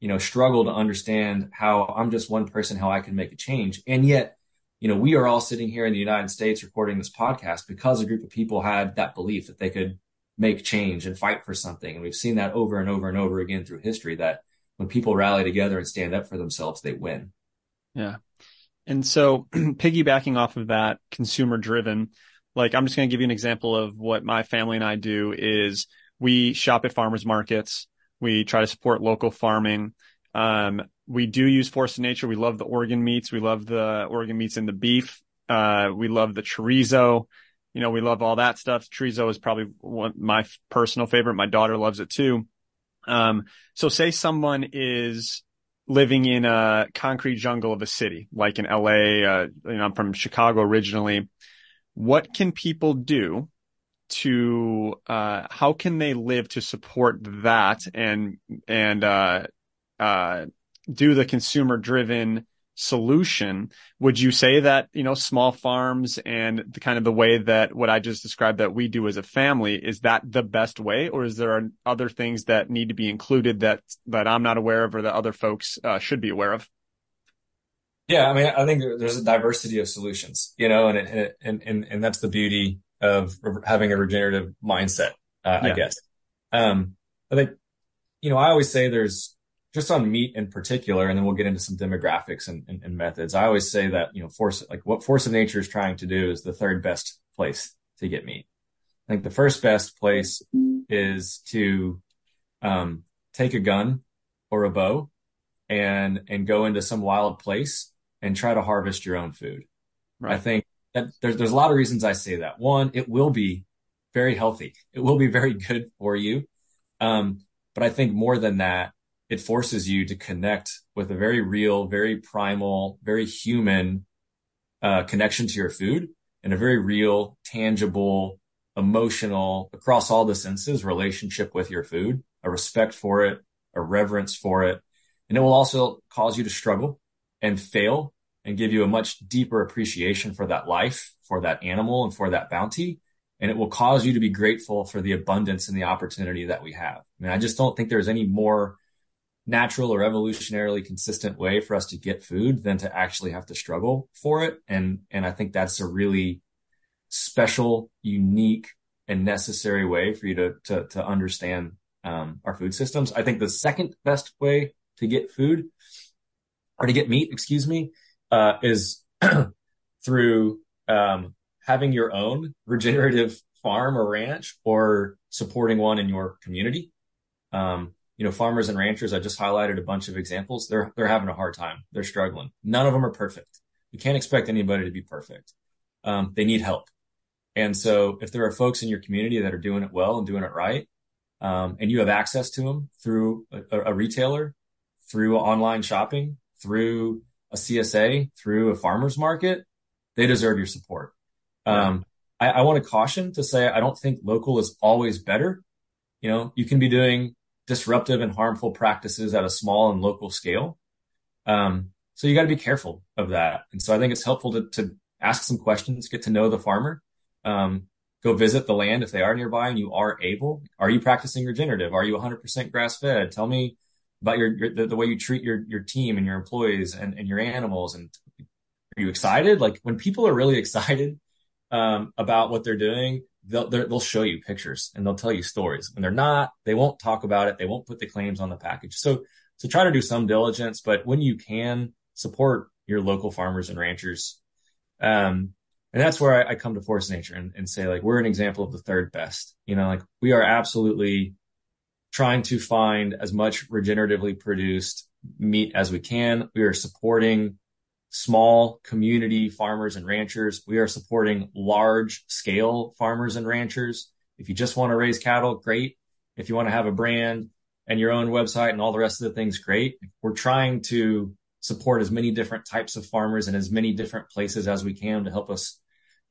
you know, struggle to understand how I'm just one person, how I can make a change. And yet, you know, we are all sitting here in the United States recording this podcast because a group of people had that belief that they could make change and fight for something. And we've seen that over and over and over again through history that when people rally together and stand up for themselves, they win. Yeah. And so piggybacking off of that consumer driven, like I'm just going to give you an example of what my family and I do is we shop at farmers markets. We try to support local farming. Um, we do use Force of Nature. We love the organ meats. We love the organ meats and the beef. Uh, we love the chorizo. You know, we love all that stuff. Chorizo is probably one, my personal favorite. My daughter loves it too. Um, so say someone is living in a concrete jungle of a city, like in LA. Uh, you know, I'm from Chicago originally what can people do to uh, how can they live to support that and and uh, uh, do the consumer driven solution would you say that you know small farms and the kind of the way that what i just described that we do as a family is that the best way or is there other things that need to be included that that i'm not aware of or that other folks uh, should be aware of yeah, I mean, I think there's a diversity of solutions, you know, and it, and and and that's the beauty of having a regenerative mindset, uh, yeah. I guess. Um, I think, you know, I always say there's just on meat in particular, and then we'll get into some demographics and, and, and methods. I always say that you know, force like what force of nature is trying to do is the third best place to get meat. I think the first best place is to um, take a gun or a bow and and go into some wild place and try to harvest your own food. Right. I think that there's, there's a lot of reasons I say that. One, it will be very healthy. It will be very good for you. Um, but I think more than that, it forces you to connect with a very real, very primal, very human, uh, connection to your food and a very real, tangible, emotional, across all the senses relationship with your food, a respect for it, a reverence for it. And it will also cause you to struggle and fail and give you a much deeper appreciation for that life, for that animal and for that bounty. And it will cause you to be grateful for the abundance and the opportunity that we have. I mean, I just don't think there's any more natural or evolutionarily consistent way for us to get food than to actually have to struggle for it. And, and I think that's a really special, unique and necessary way for you to, to, to understand, um, our food systems. I think the second best way to get food or to get meat, excuse me, uh, is through um, having your own regenerative farm or ranch or supporting one in your community. Um, you know, farmers and ranchers, I just highlighted a bunch of examples. They're, they're having a hard time. They're struggling. None of them are perfect. You can't expect anybody to be perfect. Um, they need help. And so if there are folks in your community that are doing it well and doing it right, um, and you have access to them through a, a retailer, through online shopping, through a CSA, through a farmer's market, they deserve your support. Um, I, I want to caution to say I don't think local is always better. You know, you can be doing disruptive and harmful practices at a small and local scale. Um, so you got to be careful of that. And so I think it's helpful to, to ask some questions, get to know the farmer, um, go visit the land if they are nearby and you are able. Are you practicing regenerative? Are you 100% grass fed? Tell me about your, your the, the, way you treat your your team and your employees and, and your animals and are you excited like when people are really excited um, about what they're doing they'll they'll show you pictures and they'll tell you stories. When they're not, they won't talk about it. They won't put the claims on the package. So so try to do some diligence, but when you can support your local farmers and ranchers. Um, and that's where I, I come to Force of Nature and, and say like we're an example of the third best. You know, like we are absolutely trying to find as much regeneratively produced meat as we can. We are supporting small community farmers and ranchers. We are supporting large scale farmers and ranchers. If you just want to raise cattle, great. If you want to have a brand and your own website and all the rest of the things, great. We're trying to support as many different types of farmers and as many different places as we can to help us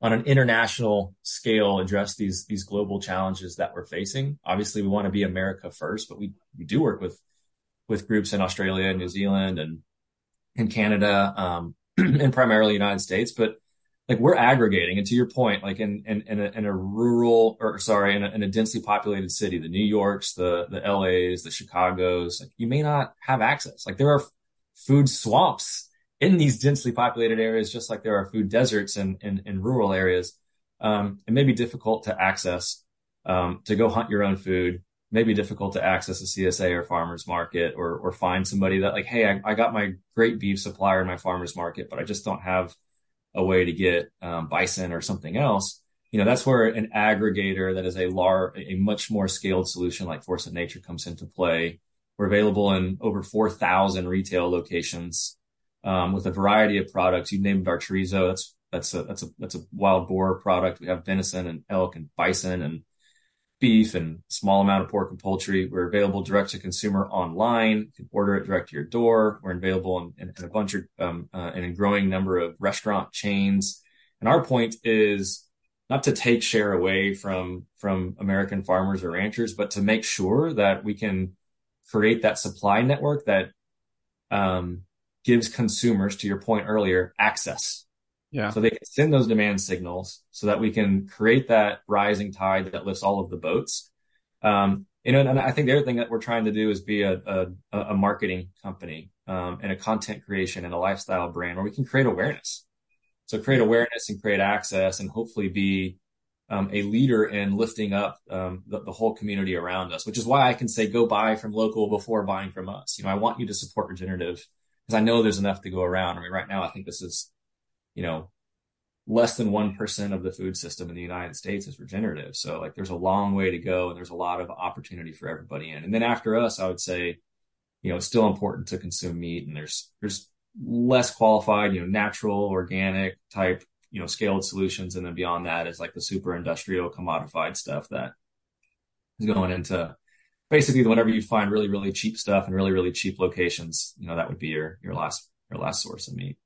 on an international scale address these these global challenges that we're facing. Obviously, we want to be America first, but we we do work with with groups in Australia and New Zealand and in Canada, um, and primarily United States. But like we're aggregating, and to your point, like in in in a, in a rural or sorry, in a, in a, densely populated city, the New Yorks, the the LAs, the Chicago's, like you may not have access. Like there are food swamps in these densely populated areas, just like there are food deserts in, in, in rural areas. Um, it may be difficult to access, um, to go hunt your own food, may be difficult to access a CSA or farmer's market or, or find somebody that like, Hey, I, I got my great beef supplier in my farmer's market, but I just don't have a way to get, um, bison or something else. You know, that's where an aggregator that is a large, a much more scaled solution like Force of Nature comes into play. We're available in over 4,000 retail locations um, with a variety of products. You named our chorizo. That's that's a that's a that's a wild boar product. We have venison and elk and bison and beef and small amount of pork and poultry. We're available direct to consumer online. You can order it direct to your door. We're available in, in, in a bunch of um, uh, in a growing number of restaurant chains. And our point is not to take share away from from American farmers or ranchers, but to make sure that we can create that supply network that um, gives consumers, to your point earlier, access. Yeah. So they can send those demand signals so that we can create that rising tide that lifts all of the boats. Um, you know, and I think the other thing that we're trying to do is be a, a, a marketing company, um, and a content creation and a lifestyle brand where we can create awareness. So create awareness and create access and hopefully be, um, a leader in lifting up, um, the, the whole community around us, which is why I can say go buy from local before buying from us. You know, I want you to support regenerative because I know there's enough to go around. I mean, right now, I think this is, you know, less than 1% of the food system in the United States is regenerative. So like there's a long way to go and there's a lot of opportunity for everybody in. And then after us, I would say, you know, it's still important to consume meat and there's, there's less qualified, you know, natural, organic type, you know, scaled solutions. And then beyond that is like the super industrial commodified stuff that is going into basically whenever you find really really cheap stuff and really really cheap locations you know that would be your your last your last source of meat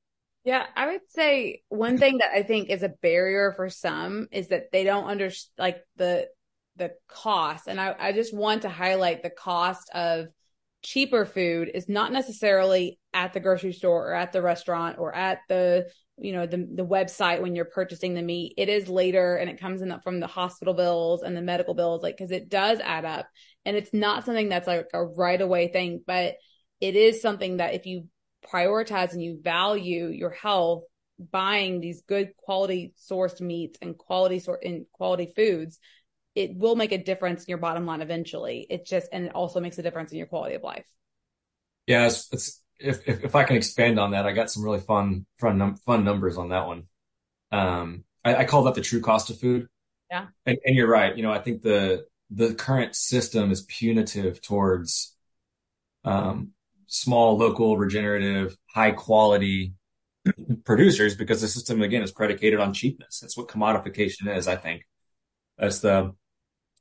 yeah i would say one thing that i think is a barrier for some is that they don't understand like the the cost. And I, I just want to highlight the cost of cheaper food is not necessarily at the grocery store or at the restaurant or at the you know the the website when you're purchasing the meat. It is later and it comes in the, from the hospital bills and the medical bills like because it does add up. And it's not something that's like a right away thing but it is something that if you prioritize and you value your health buying these good quality sourced meats and quality sort and quality foods it will make a difference in your bottom line eventually it just and it also makes a difference in your quality of life yeah it's, it's if, if, if I can expand on that, I got some really fun fun num- fun numbers on that one. Um, I, I, call that the true cost of food. Yeah, and, and you're right. You know, I think the the current system is punitive towards um, small, local, regenerative, high quality producers because the system again is predicated on cheapness. That's what commodification is. I think that's the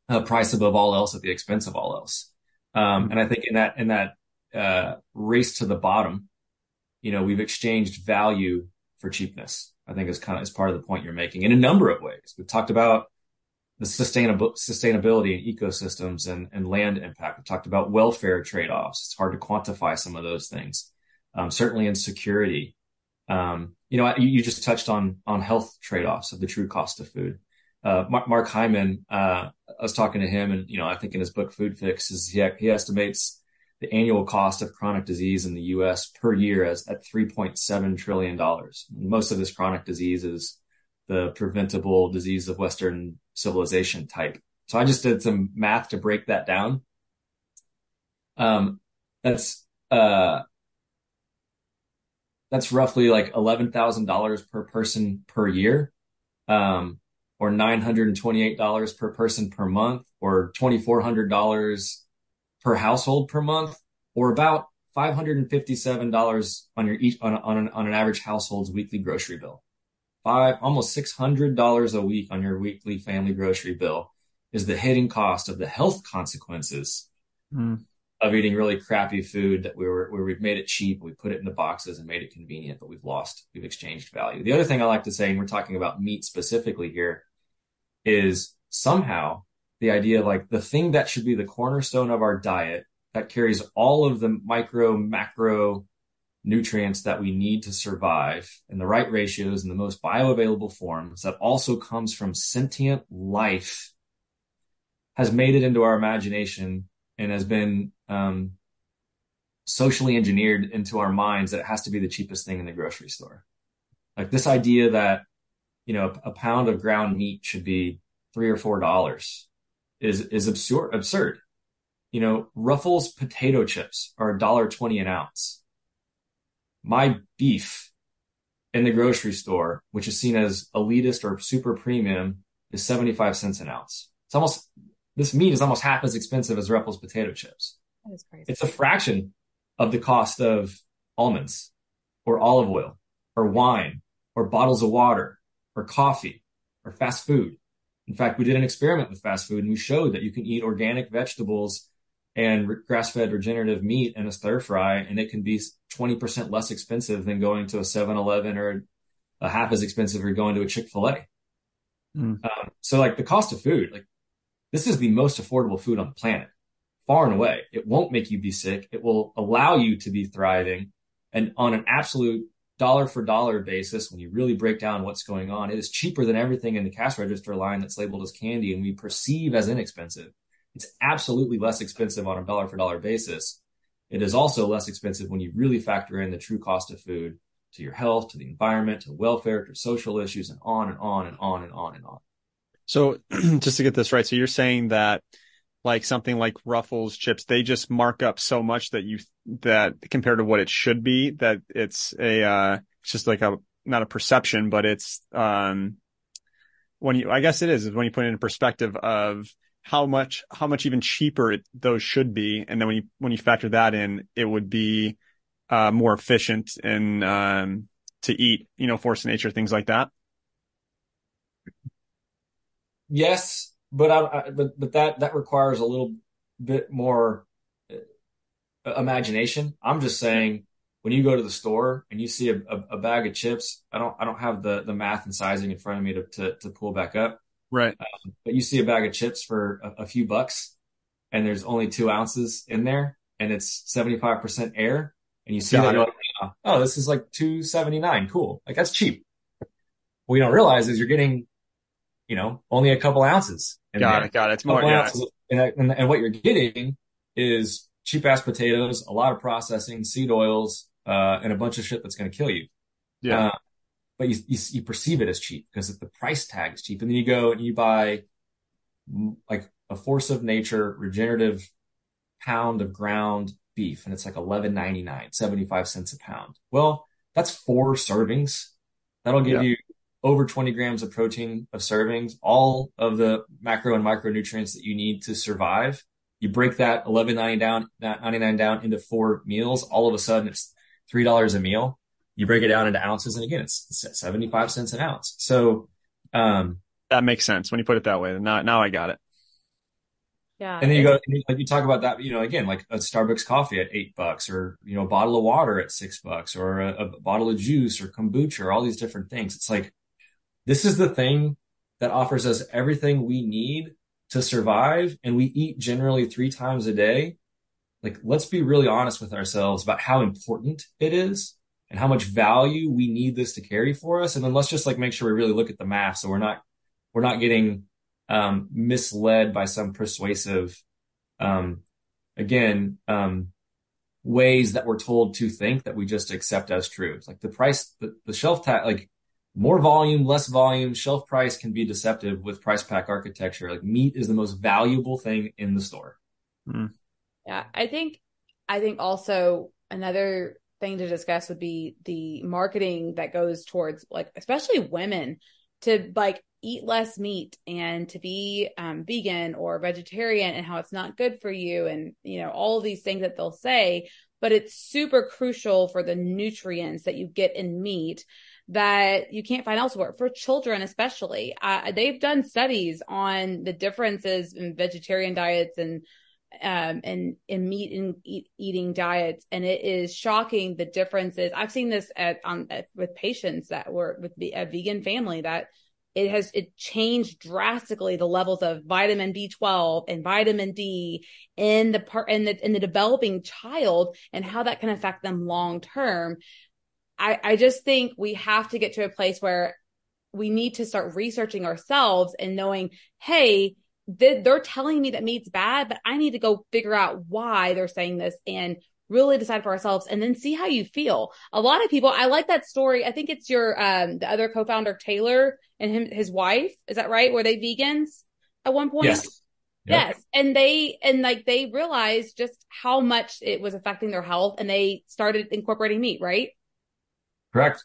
uh, price above all else at the expense of all else. Um, and I think in that in that uh, race to the bottom, you know, we've exchanged value for cheapness. I think is kind of is part of the point you're making in a number of ways. We've talked about the sustainable sustainability and ecosystems and, and land impact. We talked about welfare trade-offs. It's hard to quantify some of those things. Um, certainly in security. Um, you know, you, you, just touched on on health trade-offs of the true cost of food. Uh, Mark, Hyman, uh, I was talking to him, and you know, I think in his book Food Fix, is he, he estimates the annual cost of chronic disease in the U.S. per year as at 3.7 trillion dollars. Most of this chronic disease is the preventable disease of Western civilization type. So I just did some math to break that down. Um, that's, uh, that's roughly like $11,000 per person per year. Um, or $928 per person per month or $2,400 per household per month or about $557 on your each on, on, an, on an average household's weekly grocery bill. Five, almost $600 a week on your weekly family grocery bill is the hidden cost of the health consequences mm. of eating really crappy food that we were, where we've made it cheap. We put it in the boxes and made it convenient, but we've lost, we've exchanged value. The other thing I like to say, and we're talking about meat specifically here, is somehow the idea of like the thing that should be the cornerstone of our diet that carries all of the micro, macro nutrients that we need to survive in the right ratios in the most bioavailable forms that also comes from sentient life has made it into our imagination and has been um, socially engineered into our minds that it has to be the cheapest thing in the grocery store. Like this idea that you know, a pound of ground meat should be three or four dollars is, is absurd, absurd. You know, Ruffles potato chips are a dollar 20 an ounce. My beef in the grocery store, which is seen as elitist or super premium is 75 cents an ounce. It's almost, this meat is almost half as expensive as Ruffles potato chips. That is crazy. It's a fraction of the cost of almonds or olive oil or wine or bottles of water or coffee or fast food. In fact, we did an experiment with fast food and we showed that you can eat organic vegetables and grass-fed regenerative meat in a stir fry and it can be 20% less expensive than going to a 7-Eleven or a half as expensive or going to a Chick-fil-A. Mm. Um, so like the cost of food, like this is the most affordable food on the planet, far and away. It won't make you be sick. It will allow you to be thriving and on an absolute dollar for dollar basis, when you really break down what's going on, it is cheaper than everything in the cash register line that's labeled as candy and we perceive as inexpensive. It's absolutely less expensive on a dollar for dollar basis. It is also less expensive when you really factor in the true cost of food to your health, to the environment, to welfare, to social issues, and on and on and on and on and on. So, just to get this right, so you're saying that like something like Ruffles chips, they just mark up so much that you that compared to what it should be, that it's a uh it's just like a not a perception, but it's um when you I guess it is is when you put it in perspective of how much how much even cheaper it, those should be, and then when you when you factor that in, it would be uh more efficient and um to eat, you know, force nature things like that. Yes, but I, I, but but that that requires a little bit more uh, imagination. I'm just saying when you go to the store and you see a, a, a, bag of chips, I don't I don't have the the math and sizing in front of me to to, to pull back up. Right. Um, but you see a bag of chips for a, a, few bucks, and there's only two ounces in there, and it's 75 percent air, and you see Got that you're like, oh, this is like 279. Cool, like that's cheap. What you don't realize is you're getting, you know, only a couple ounces. Got there. it. Got it. It's more. Yeah. And, and, and, what you're getting is cheap ass potatoes, a lot of processing, seed oils, uh, and a bunch of shit that's going to kill you. Yeah. Uh, but you, you, you perceive it as cheap because the price tag is cheap. And then you go and you buy mm, like a force of nature regenerative pound of ground beef and it's like 11.99, 75 cents a pound. Well, that's four servings. That'll give yeah. you over 20 grams of protein of servings, all of the macro and micronutrients that you need to survive. You break that 11.99 down, that 99 down into four meals. All of a sudden it's $3 a meal. You break it down into ounces. And again, it's 75 cents an ounce. So, um, that makes sense when you put it that way. Now, now I got it. Yeah. And then you go, like you talk about that, you know, again, like a Starbucks coffee at eight bucks or, you know, a bottle of water at six bucks or a, a bottle of juice or kombucha or all these different things. It's like, this is the thing that offers us everything we need to survive. And we eat generally three times a day. Like, let's be really honest with ourselves about how important it is and how much value we need this to carry for us. And then let's just like make sure we really look at the math. So we're not, we're not getting, um, misled by some persuasive, um, again, um, ways that we're told to think that we just accept as true. It's like the price, the, the shelf tag, like more volume, less volume, shelf price can be deceptive with price pack architecture. Like meat is the most valuable thing in the store. Mm. Yeah, I think I think also another thing to discuss would be the marketing that goes towards like especially women to like eat less meat and to be um, vegan or vegetarian and how it's not good for you and you know all these things that they'll say but it's super crucial for the nutrients that you get in meat that you can't find elsewhere for children especially. Uh, they've done studies on the differences in vegetarian diets and um and in meat and eat, eating diets and it is shocking the differences i've seen this at on at, with patients that were with a vegan family that it has it changed drastically the levels of vitamin B12 and vitamin D in the part in the in the developing child and how that can affect them long term. I, I just think we have to get to a place where we need to start researching ourselves and knowing, hey, they're telling me that meat's bad, but I need to go figure out why they're saying this and really decide for ourselves and then see how you feel. A lot of people, I like that story. I think it's your, um, the other co-founder, Taylor and him, his wife. Is that right? Were they vegans at one point? Yes. Yep. Yes. And they, and like they realized just how much it was affecting their health and they started incorporating meat, right? Correct.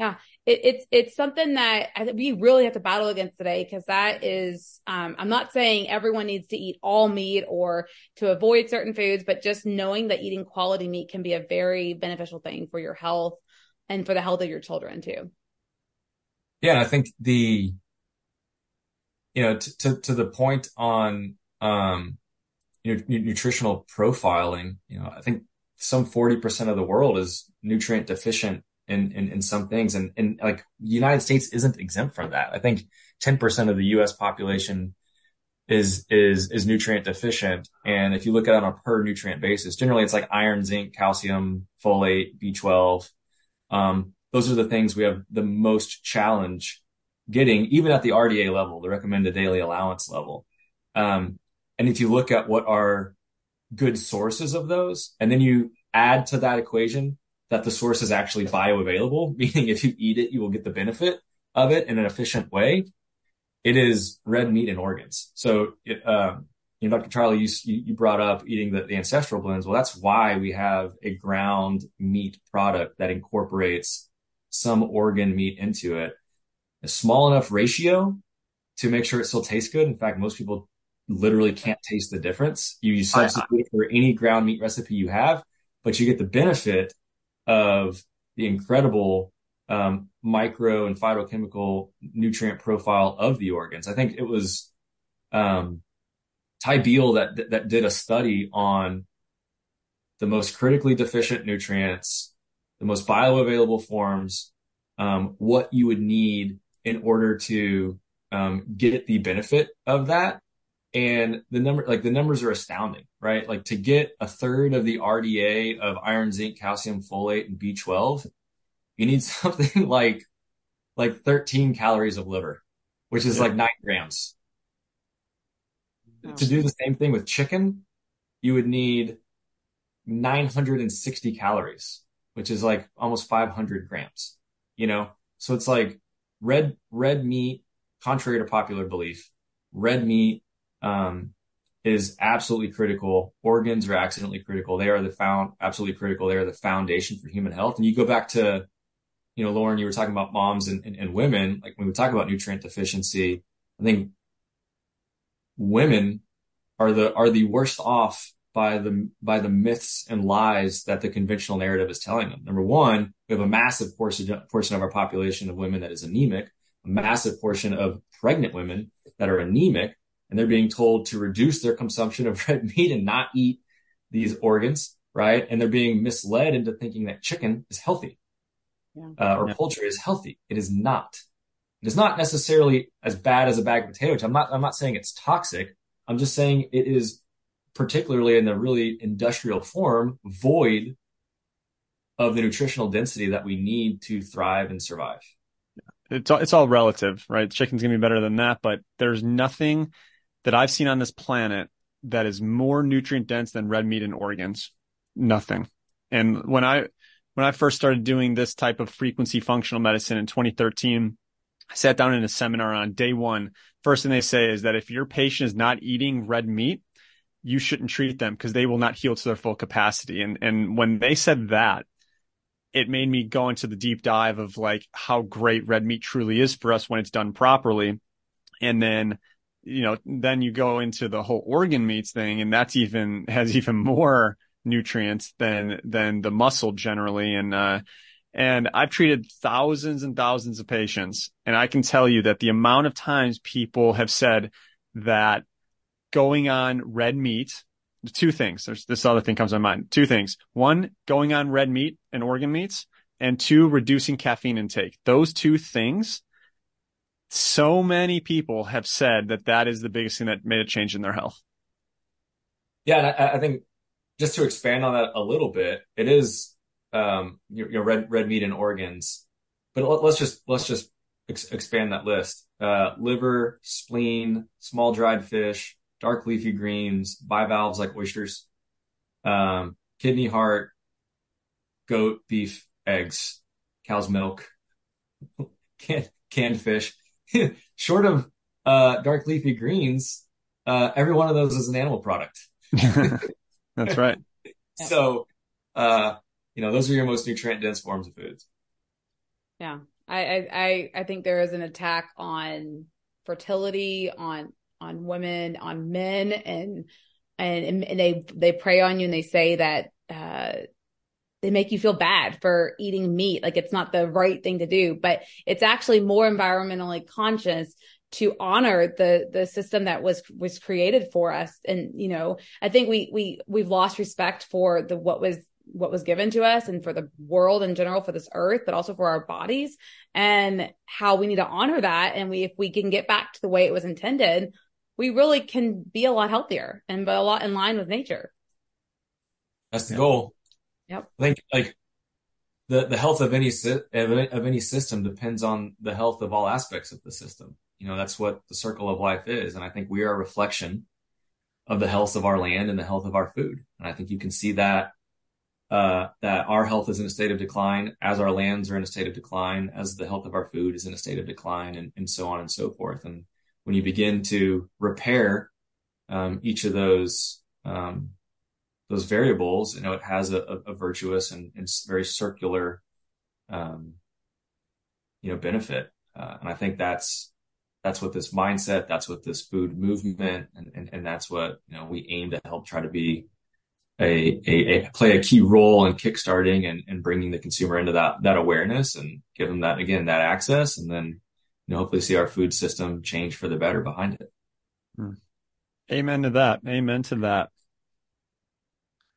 Yeah, it, it's it's something that I we really have to battle against today because that is. Um, I'm not saying everyone needs to eat all meat or to avoid certain foods, but just knowing that eating quality meat can be a very beneficial thing for your health and for the health of your children too. Yeah, and I think the you know to to, to the point on um nutritional profiling. You know, I think some 40% of the world is nutrient deficient in, in, in some things. And, and like the United States isn't exempt from that. I think 10% of the US population is, is, is nutrient deficient. And if you look at it on a per nutrient basis, generally it's like iron, zinc, calcium, folate, B12. Um, those are the things we have the most challenge getting, even at the RDA level, the recommended daily allowance level. Um, and if you look at what are good sources of those, and then you add to that equation that the source is actually bioavailable, meaning if you eat it, you will get the benefit of it in an efficient way. It is red meat and organs. So, it, um, you know, Dr. Charlie, you, you brought up eating the, the ancestral blends. Well, that's why we have a ground meat product that incorporates some organ meat into it. A small enough ratio to make sure it still tastes good. In fact, most people literally can't taste the difference. You substitute for any ground meat recipe you have, but you get the benefit of the incredible um, micro and phytochemical nutrient profile of the organs. I think it was um, Ty that that did a study on the most critically deficient nutrients, the most bioavailable forms, um, what you would need in order to um, get the benefit of that. And the number, like the numbers are astounding, right? Like to get a third of the RDA of iron, zinc, calcium, folate, and B12, you need something like, like 13 calories of liver, which is yeah. like nine grams. Oh. To do the same thing with chicken, you would need 960 calories, which is like almost 500 grams, you know? So it's like red, red meat, contrary to popular belief, red meat um, is absolutely critical. Organs are accidentally critical. They are the found absolutely critical. They are the foundation for human health. And you go back to, you know, Lauren, you were talking about moms and, and, and women. Like when we talk about nutrient deficiency, I think women are the are the worst off by the by the myths and lies that the conventional narrative is telling them. Number one, we have a massive portion portion of our population of women that is anemic, a massive portion of pregnant women that are anemic, and they're being told to reduce their consumption of red meat and not eat these organs, right? And they're being misled into thinking that chicken is healthy yeah. uh, or yeah. poultry is healthy. It is not. It is not necessarily as bad as a bag of potatoes. I'm not. I'm not saying it's toxic. I'm just saying it is, particularly in the really industrial form, void of the nutritional density that we need to thrive and survive. It's all, it's all relative, right? Chicken's gonna be better than that, but there's nothing that I've seen on this planet that is more nutrient dense than red meat and organs. Nothing. And when I, when I first started doing this type of frequency functional medicine in 2013, I sat down in a seminar on day one. First thing they say is that if your patient is not eating red meat, you shouldn't treat them because they will not heal to their full capacity. And, and when they said that, it made me go into the deep dive of like how great red meat truly is for us when it's done properly. And then, you know, then you go into the whole organ meats thing and that's even has even more nutrients than, than the muscle generally. And, uh, and I've treated thousands and thousands of patients. And I can tell you that the amount of times people have said that going on red meat two things. There's this other thing comes to mind. Two things. One, going on red meat and organ meats, and two, reducing caffeine intake. Those two things. So many people have said that that is the biggest thing that made a change in their health. Yeah, I, I think just to expand on that a little bit, it is um, you know red red meat and organs, but let, us just let's just ex- expand that list: uh, liver, spleen, small dried fish, dark leafy greens, bivalves like oysters, um, kidney, heart, goat, beef, eggs, cow's milk, canned, canned fish. Short of uh, dark leafy greens, uh, every one of those is an animal product. That's right. so, uh, you know, those are your most nutrient dense forms of foods. Yeah. I, I, I think there is an attack on fertility, on on women, on men, and and and they they prey on you and they say that uh, they make you feel bad for eating meat, like it's not the right thing to do, but it's actually more environmentally conscious to honor the the system that was was created for us and you know i think we we we've lost respect for the what was what was given to us and for the world in general for this earth but also for our bodies and how we need to honor that and we if we can get back to the way it was intended we really can be a lot healthier and be a lot in line with nature. That's the goal. Yep. I think like the, the health of any, of any system depends on the health of all aspects of the system. You know, that's what the circle of life is. And I think we are a reflection of the health of our land and the health of our food. And I think you can see that uh, that our health is in a state of decline as our lands are in a state of decline, as the health of our food is in a state of decline and, and so on and so forth. And when you begin to repair um, each of those um, those variables, you know, it has a, a virtuous and, and, very circular, um, you know, benefit. Uh, and I think that's that's what this mindset, that's what this food movement, and, and, and that's what you know we aim to help try to be a, a, a play a key role in kickstarting and, and bringing the consumer into that that awareness and give them that again that access, and then you know, hopefully see our food system change for the better behind it. Hmm. Amen to that. Amen to that.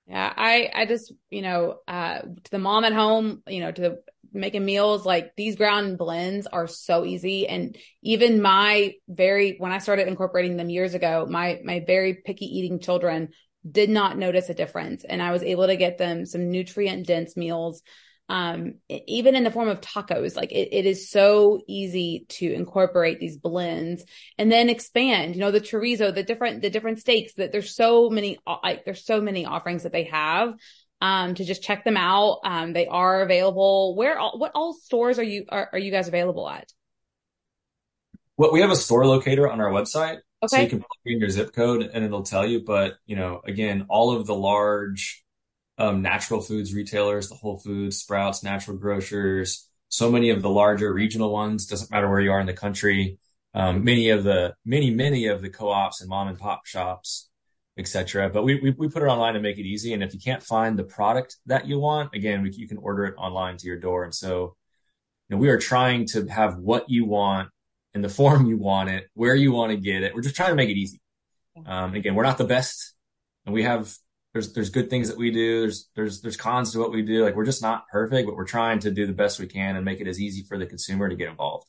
Yeah, I I just you know uh to the mom at home, you know, to the, making meals like these ground blends are so easy. And even my very when I started incorporating them years ago, my my very picky eating children did not notice a difference. And I was able to get them some nutrient dense meals um, even in the form of tacos. Like it, it is so easy to incorporate these blends and then expand, you know, the chorizo, the different, the different steaks that there's so many, like there's so many offerings that they have. Um, to just check them out. Um, they are available. Where, all, what all stores are you, are, are you guys available at? Well, we have a store locator on our website. Okay. So you can plug in your zip code and it'll tell you. But, you know, again, all of the large um, natural foods retailers, the Whole Foods, Sprouts, Natural Grocers, so many of the larger regional ones. Doesn't matter where you are in the country. Um, many of the many many of the co-ops and mom and pop shops, etc. But we, we, we put it online to make it easy. And if you can't find the product that you want, again, we, you can order it online to your door. And so, you know, we are trying to have what you want in the form you want it, where you want to get it. We're just trying to make it easy. Um, again, we're not the best, and we have there's there's good things that we do. There's there's there's cons to what we do. Like we're just not perfect, but we're trying to do the best we can and make it as easy for the consumer to get involved.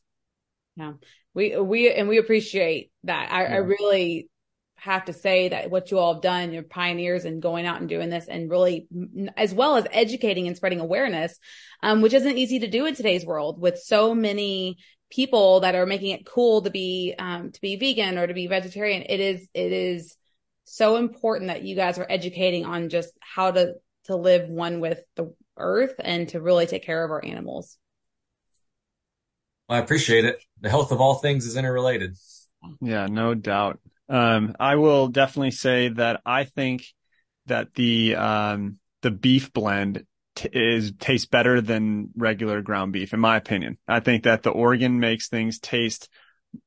Yeah, we we and we appreciate that. I, yeah. I really have to say that what you all have done, you're pioneers in going out and doing this, and really as well as educating and spreading awareness, um, which isn't easy to do in today's world with so many people that are making it cool to be um, to be vegan or to be vegetarian. It is it is so important that you guys are educating on just how to to live one with the earth and to really take care of our animals. I appreciate it. The health of all things is interrelated. Yeah, no doubt. Um, I will definitely say that I think that the um, the beef blend t- is tastes better than regular ground beef, in my opinion. I think that the Oregon makes things taste.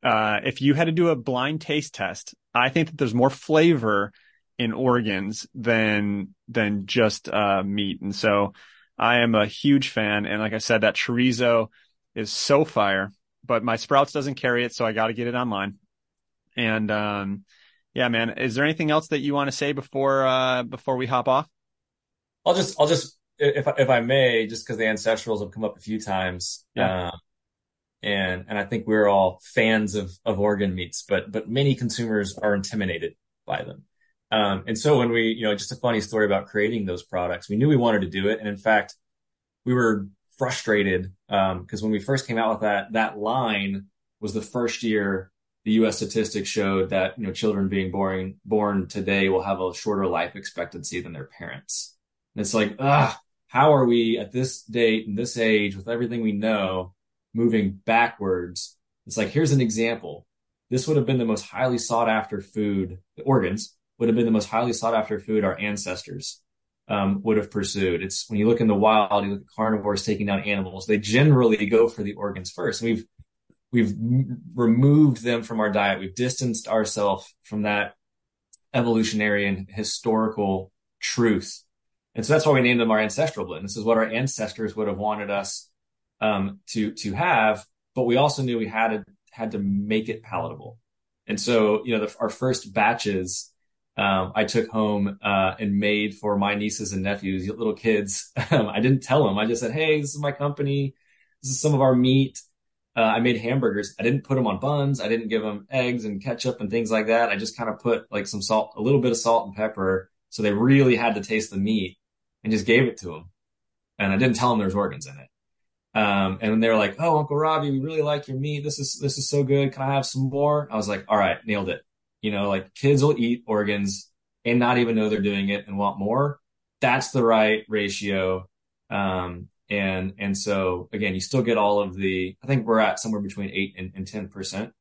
Uh, if you had to do a blind taste test, I think that there's more flavor in organs than than just uh, meat, and so I am a huge fan. And like I said, that chorizo is so fire, but my Sprouts doesn't carry it, so I got to get it online. And um, yeah, man, is there anything else that you want to say before uh, before we hop off? I'll just I'll just if if I may, just because the ancestrals have come up a few times. Yeah. Uh, and and I think we're all fans of of organ meats, but but many consumers are intimidated by them. Um, and so when we, you know, just a funny story about creating those products, we knew we wanted to do it, and in fact, we were frustrated because um, when we first came out with that that line was the first year the U.S. statistics showed that you know children being born born today will have a shorter life expectancy than their parents. And it's like, ah, how are we at this date and this age with everything we know moving backwards? It's like here's an example. This would have been the most highly sought after food. The organs would have been the most highly sought after food our ancestors um, would have pursued. It's when you look in the wild, you look at carnivores taking down animals. They generally go for the organs first. We've we've removed them from our diet. We've distanced ourselves from that evolutionary and historical truth. And so that's why we named them our ancestral blend. This is what our ancestors would have wanted us um, to to have, but we also knew we had to had to make it palatable. And so, you know, the, our first batches um, I took home uh, and made for my nieces and nephews, little kids. I didn't tell them. I just said, "Hey, this is my company. This is some of our meat. Uh, I made hamburgers. I didn't put them on buns. I didn't give them eggs and ketchup and things like that. I just kind of put like some salt, a little bit of salt and pepper. So they really had to taste the meat and just gave it to them. And I didn't tell them there's organs in it. Um, and they were like, Oh, Uncle Robby, we really like your meat. This is, this is so good. Can I have some more? I was like, all right, nailed it. You know, like kids will eat organs and not even know they're doing it and want more. That's the right ratio. Um, and, and so again, you still get all of the, I think we're at somewhere between eight and, and 10%.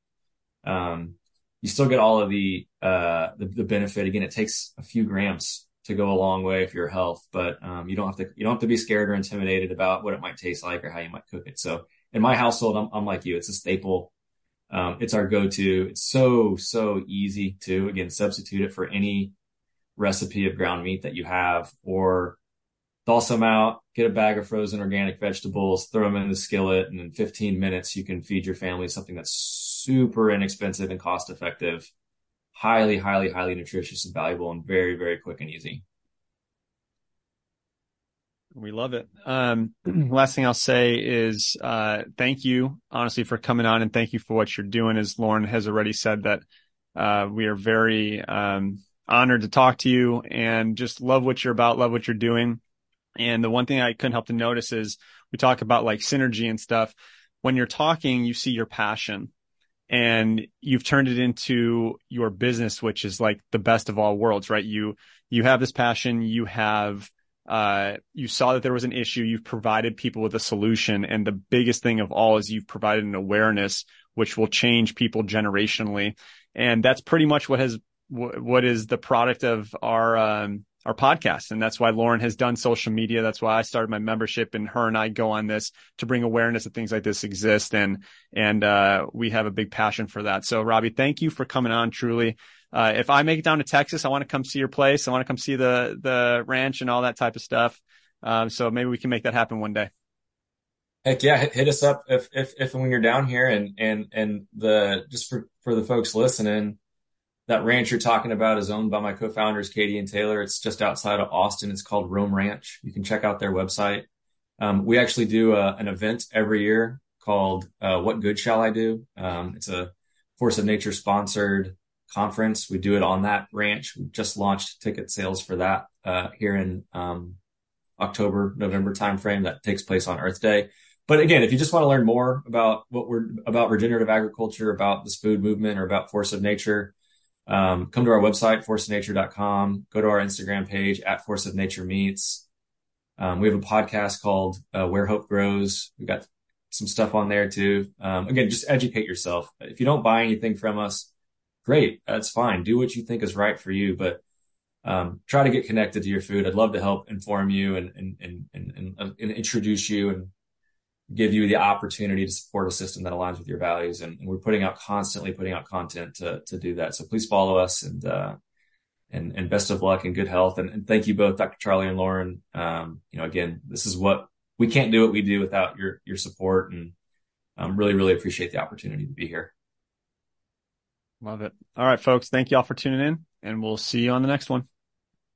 Um, you still get all of the, uh, the, the, benefit. Again, it takes a few grams to go a long way for your health, but, um, you don't have to, you don't have to be scared or intimidated about what it might taste like or how you might cook it. So in my household, I'm, I'm like you. It's a staple. Um, it's our go-to. It's so, so easy to, again, substitute it for any recipe of ground meat that you have or thaw some out, get a bag of frozen organic vegetables, throw them in the skillet, and in 15 minutes you can feed your family something that's super inexpensive and cost effective, highly, highly, highly nutritious and valuable, and very, very quick and easy. We love it. Um, last thing I'll say is uh, thank you, honestly, for coming on, and thank you for what you're doing. As Lauren has already said, that uh, we are very um, honored to talk to you and just love what you're about, love what you're doing. And the one thing I couldn't help to notice is we talk about like synergy and stuff. When you're talking, you see your passion and you've turned it into your business, which is like the best of all worlds, right? You, you have this passion, you have, uh, you saw that there was an issue, you've provided people with a solution. And the biggest thing of all is you've provided an awareness, which will change people generationally. And that's pretty much what has what is the product of our um, our podcast, and that's why Lauren has done social media. That's why I started my membership, and her and I go on this to bring awareness that things like this exist, and and uh, we have a big passion for that. So, Robby, thank you for coming on. Truly, uh, if I make it down to Texas, I want to come see your place. I want to come see the the ranch and all that type of stuff. Um, so maybe we can make that happen one day. Heck yeah, hit, us up if if if when you're down here, and and and the just for for the folks listening that ranch you're talking about is owned by my co-founders, Katie and Taylor. It's just outside of Austin. It's called Roam Ranch. You can check out their website. Um, we actually do a, uh, an event every year called uh, What Good Shall I Do? Um, it's a Force of Nature sponsored conference. We do it on that ranch. We just launched ticket sales for that uh, here in um, October, November timeframe. That takes place on Earth Day. But again, if you just want to learn more about what we're about regenerative agriculture, about this food movement, or about Force of Nature, um, come to our website, forceofnature.com, go to our Instagram page at Force of Nature Meats. Um, we have a podcast called uh, Where Hope Grows. We've got some stuff on there too. Um, again, just educate yourself. If you don't buy anything from us, great. That's fine. Do what you think is right for you, but um, try to get connected to your food. I'd love to help inform you and, and, and, and, and, and introduce you and give you the opportunity to support a system that aligns with your values. And, and, we're putting out constantly putting out content to, to do that. So please follow us and, uh, and, and best of luck and good health. And, and thank you both, Dr. Charlie and Lauren. Um, you know, again, this is what we can't do what we do without your, your support and um, really, really appreciate the opportunity to be here. Love it. All right, folks. Thank you all for tuning in and we'll see you on the next one.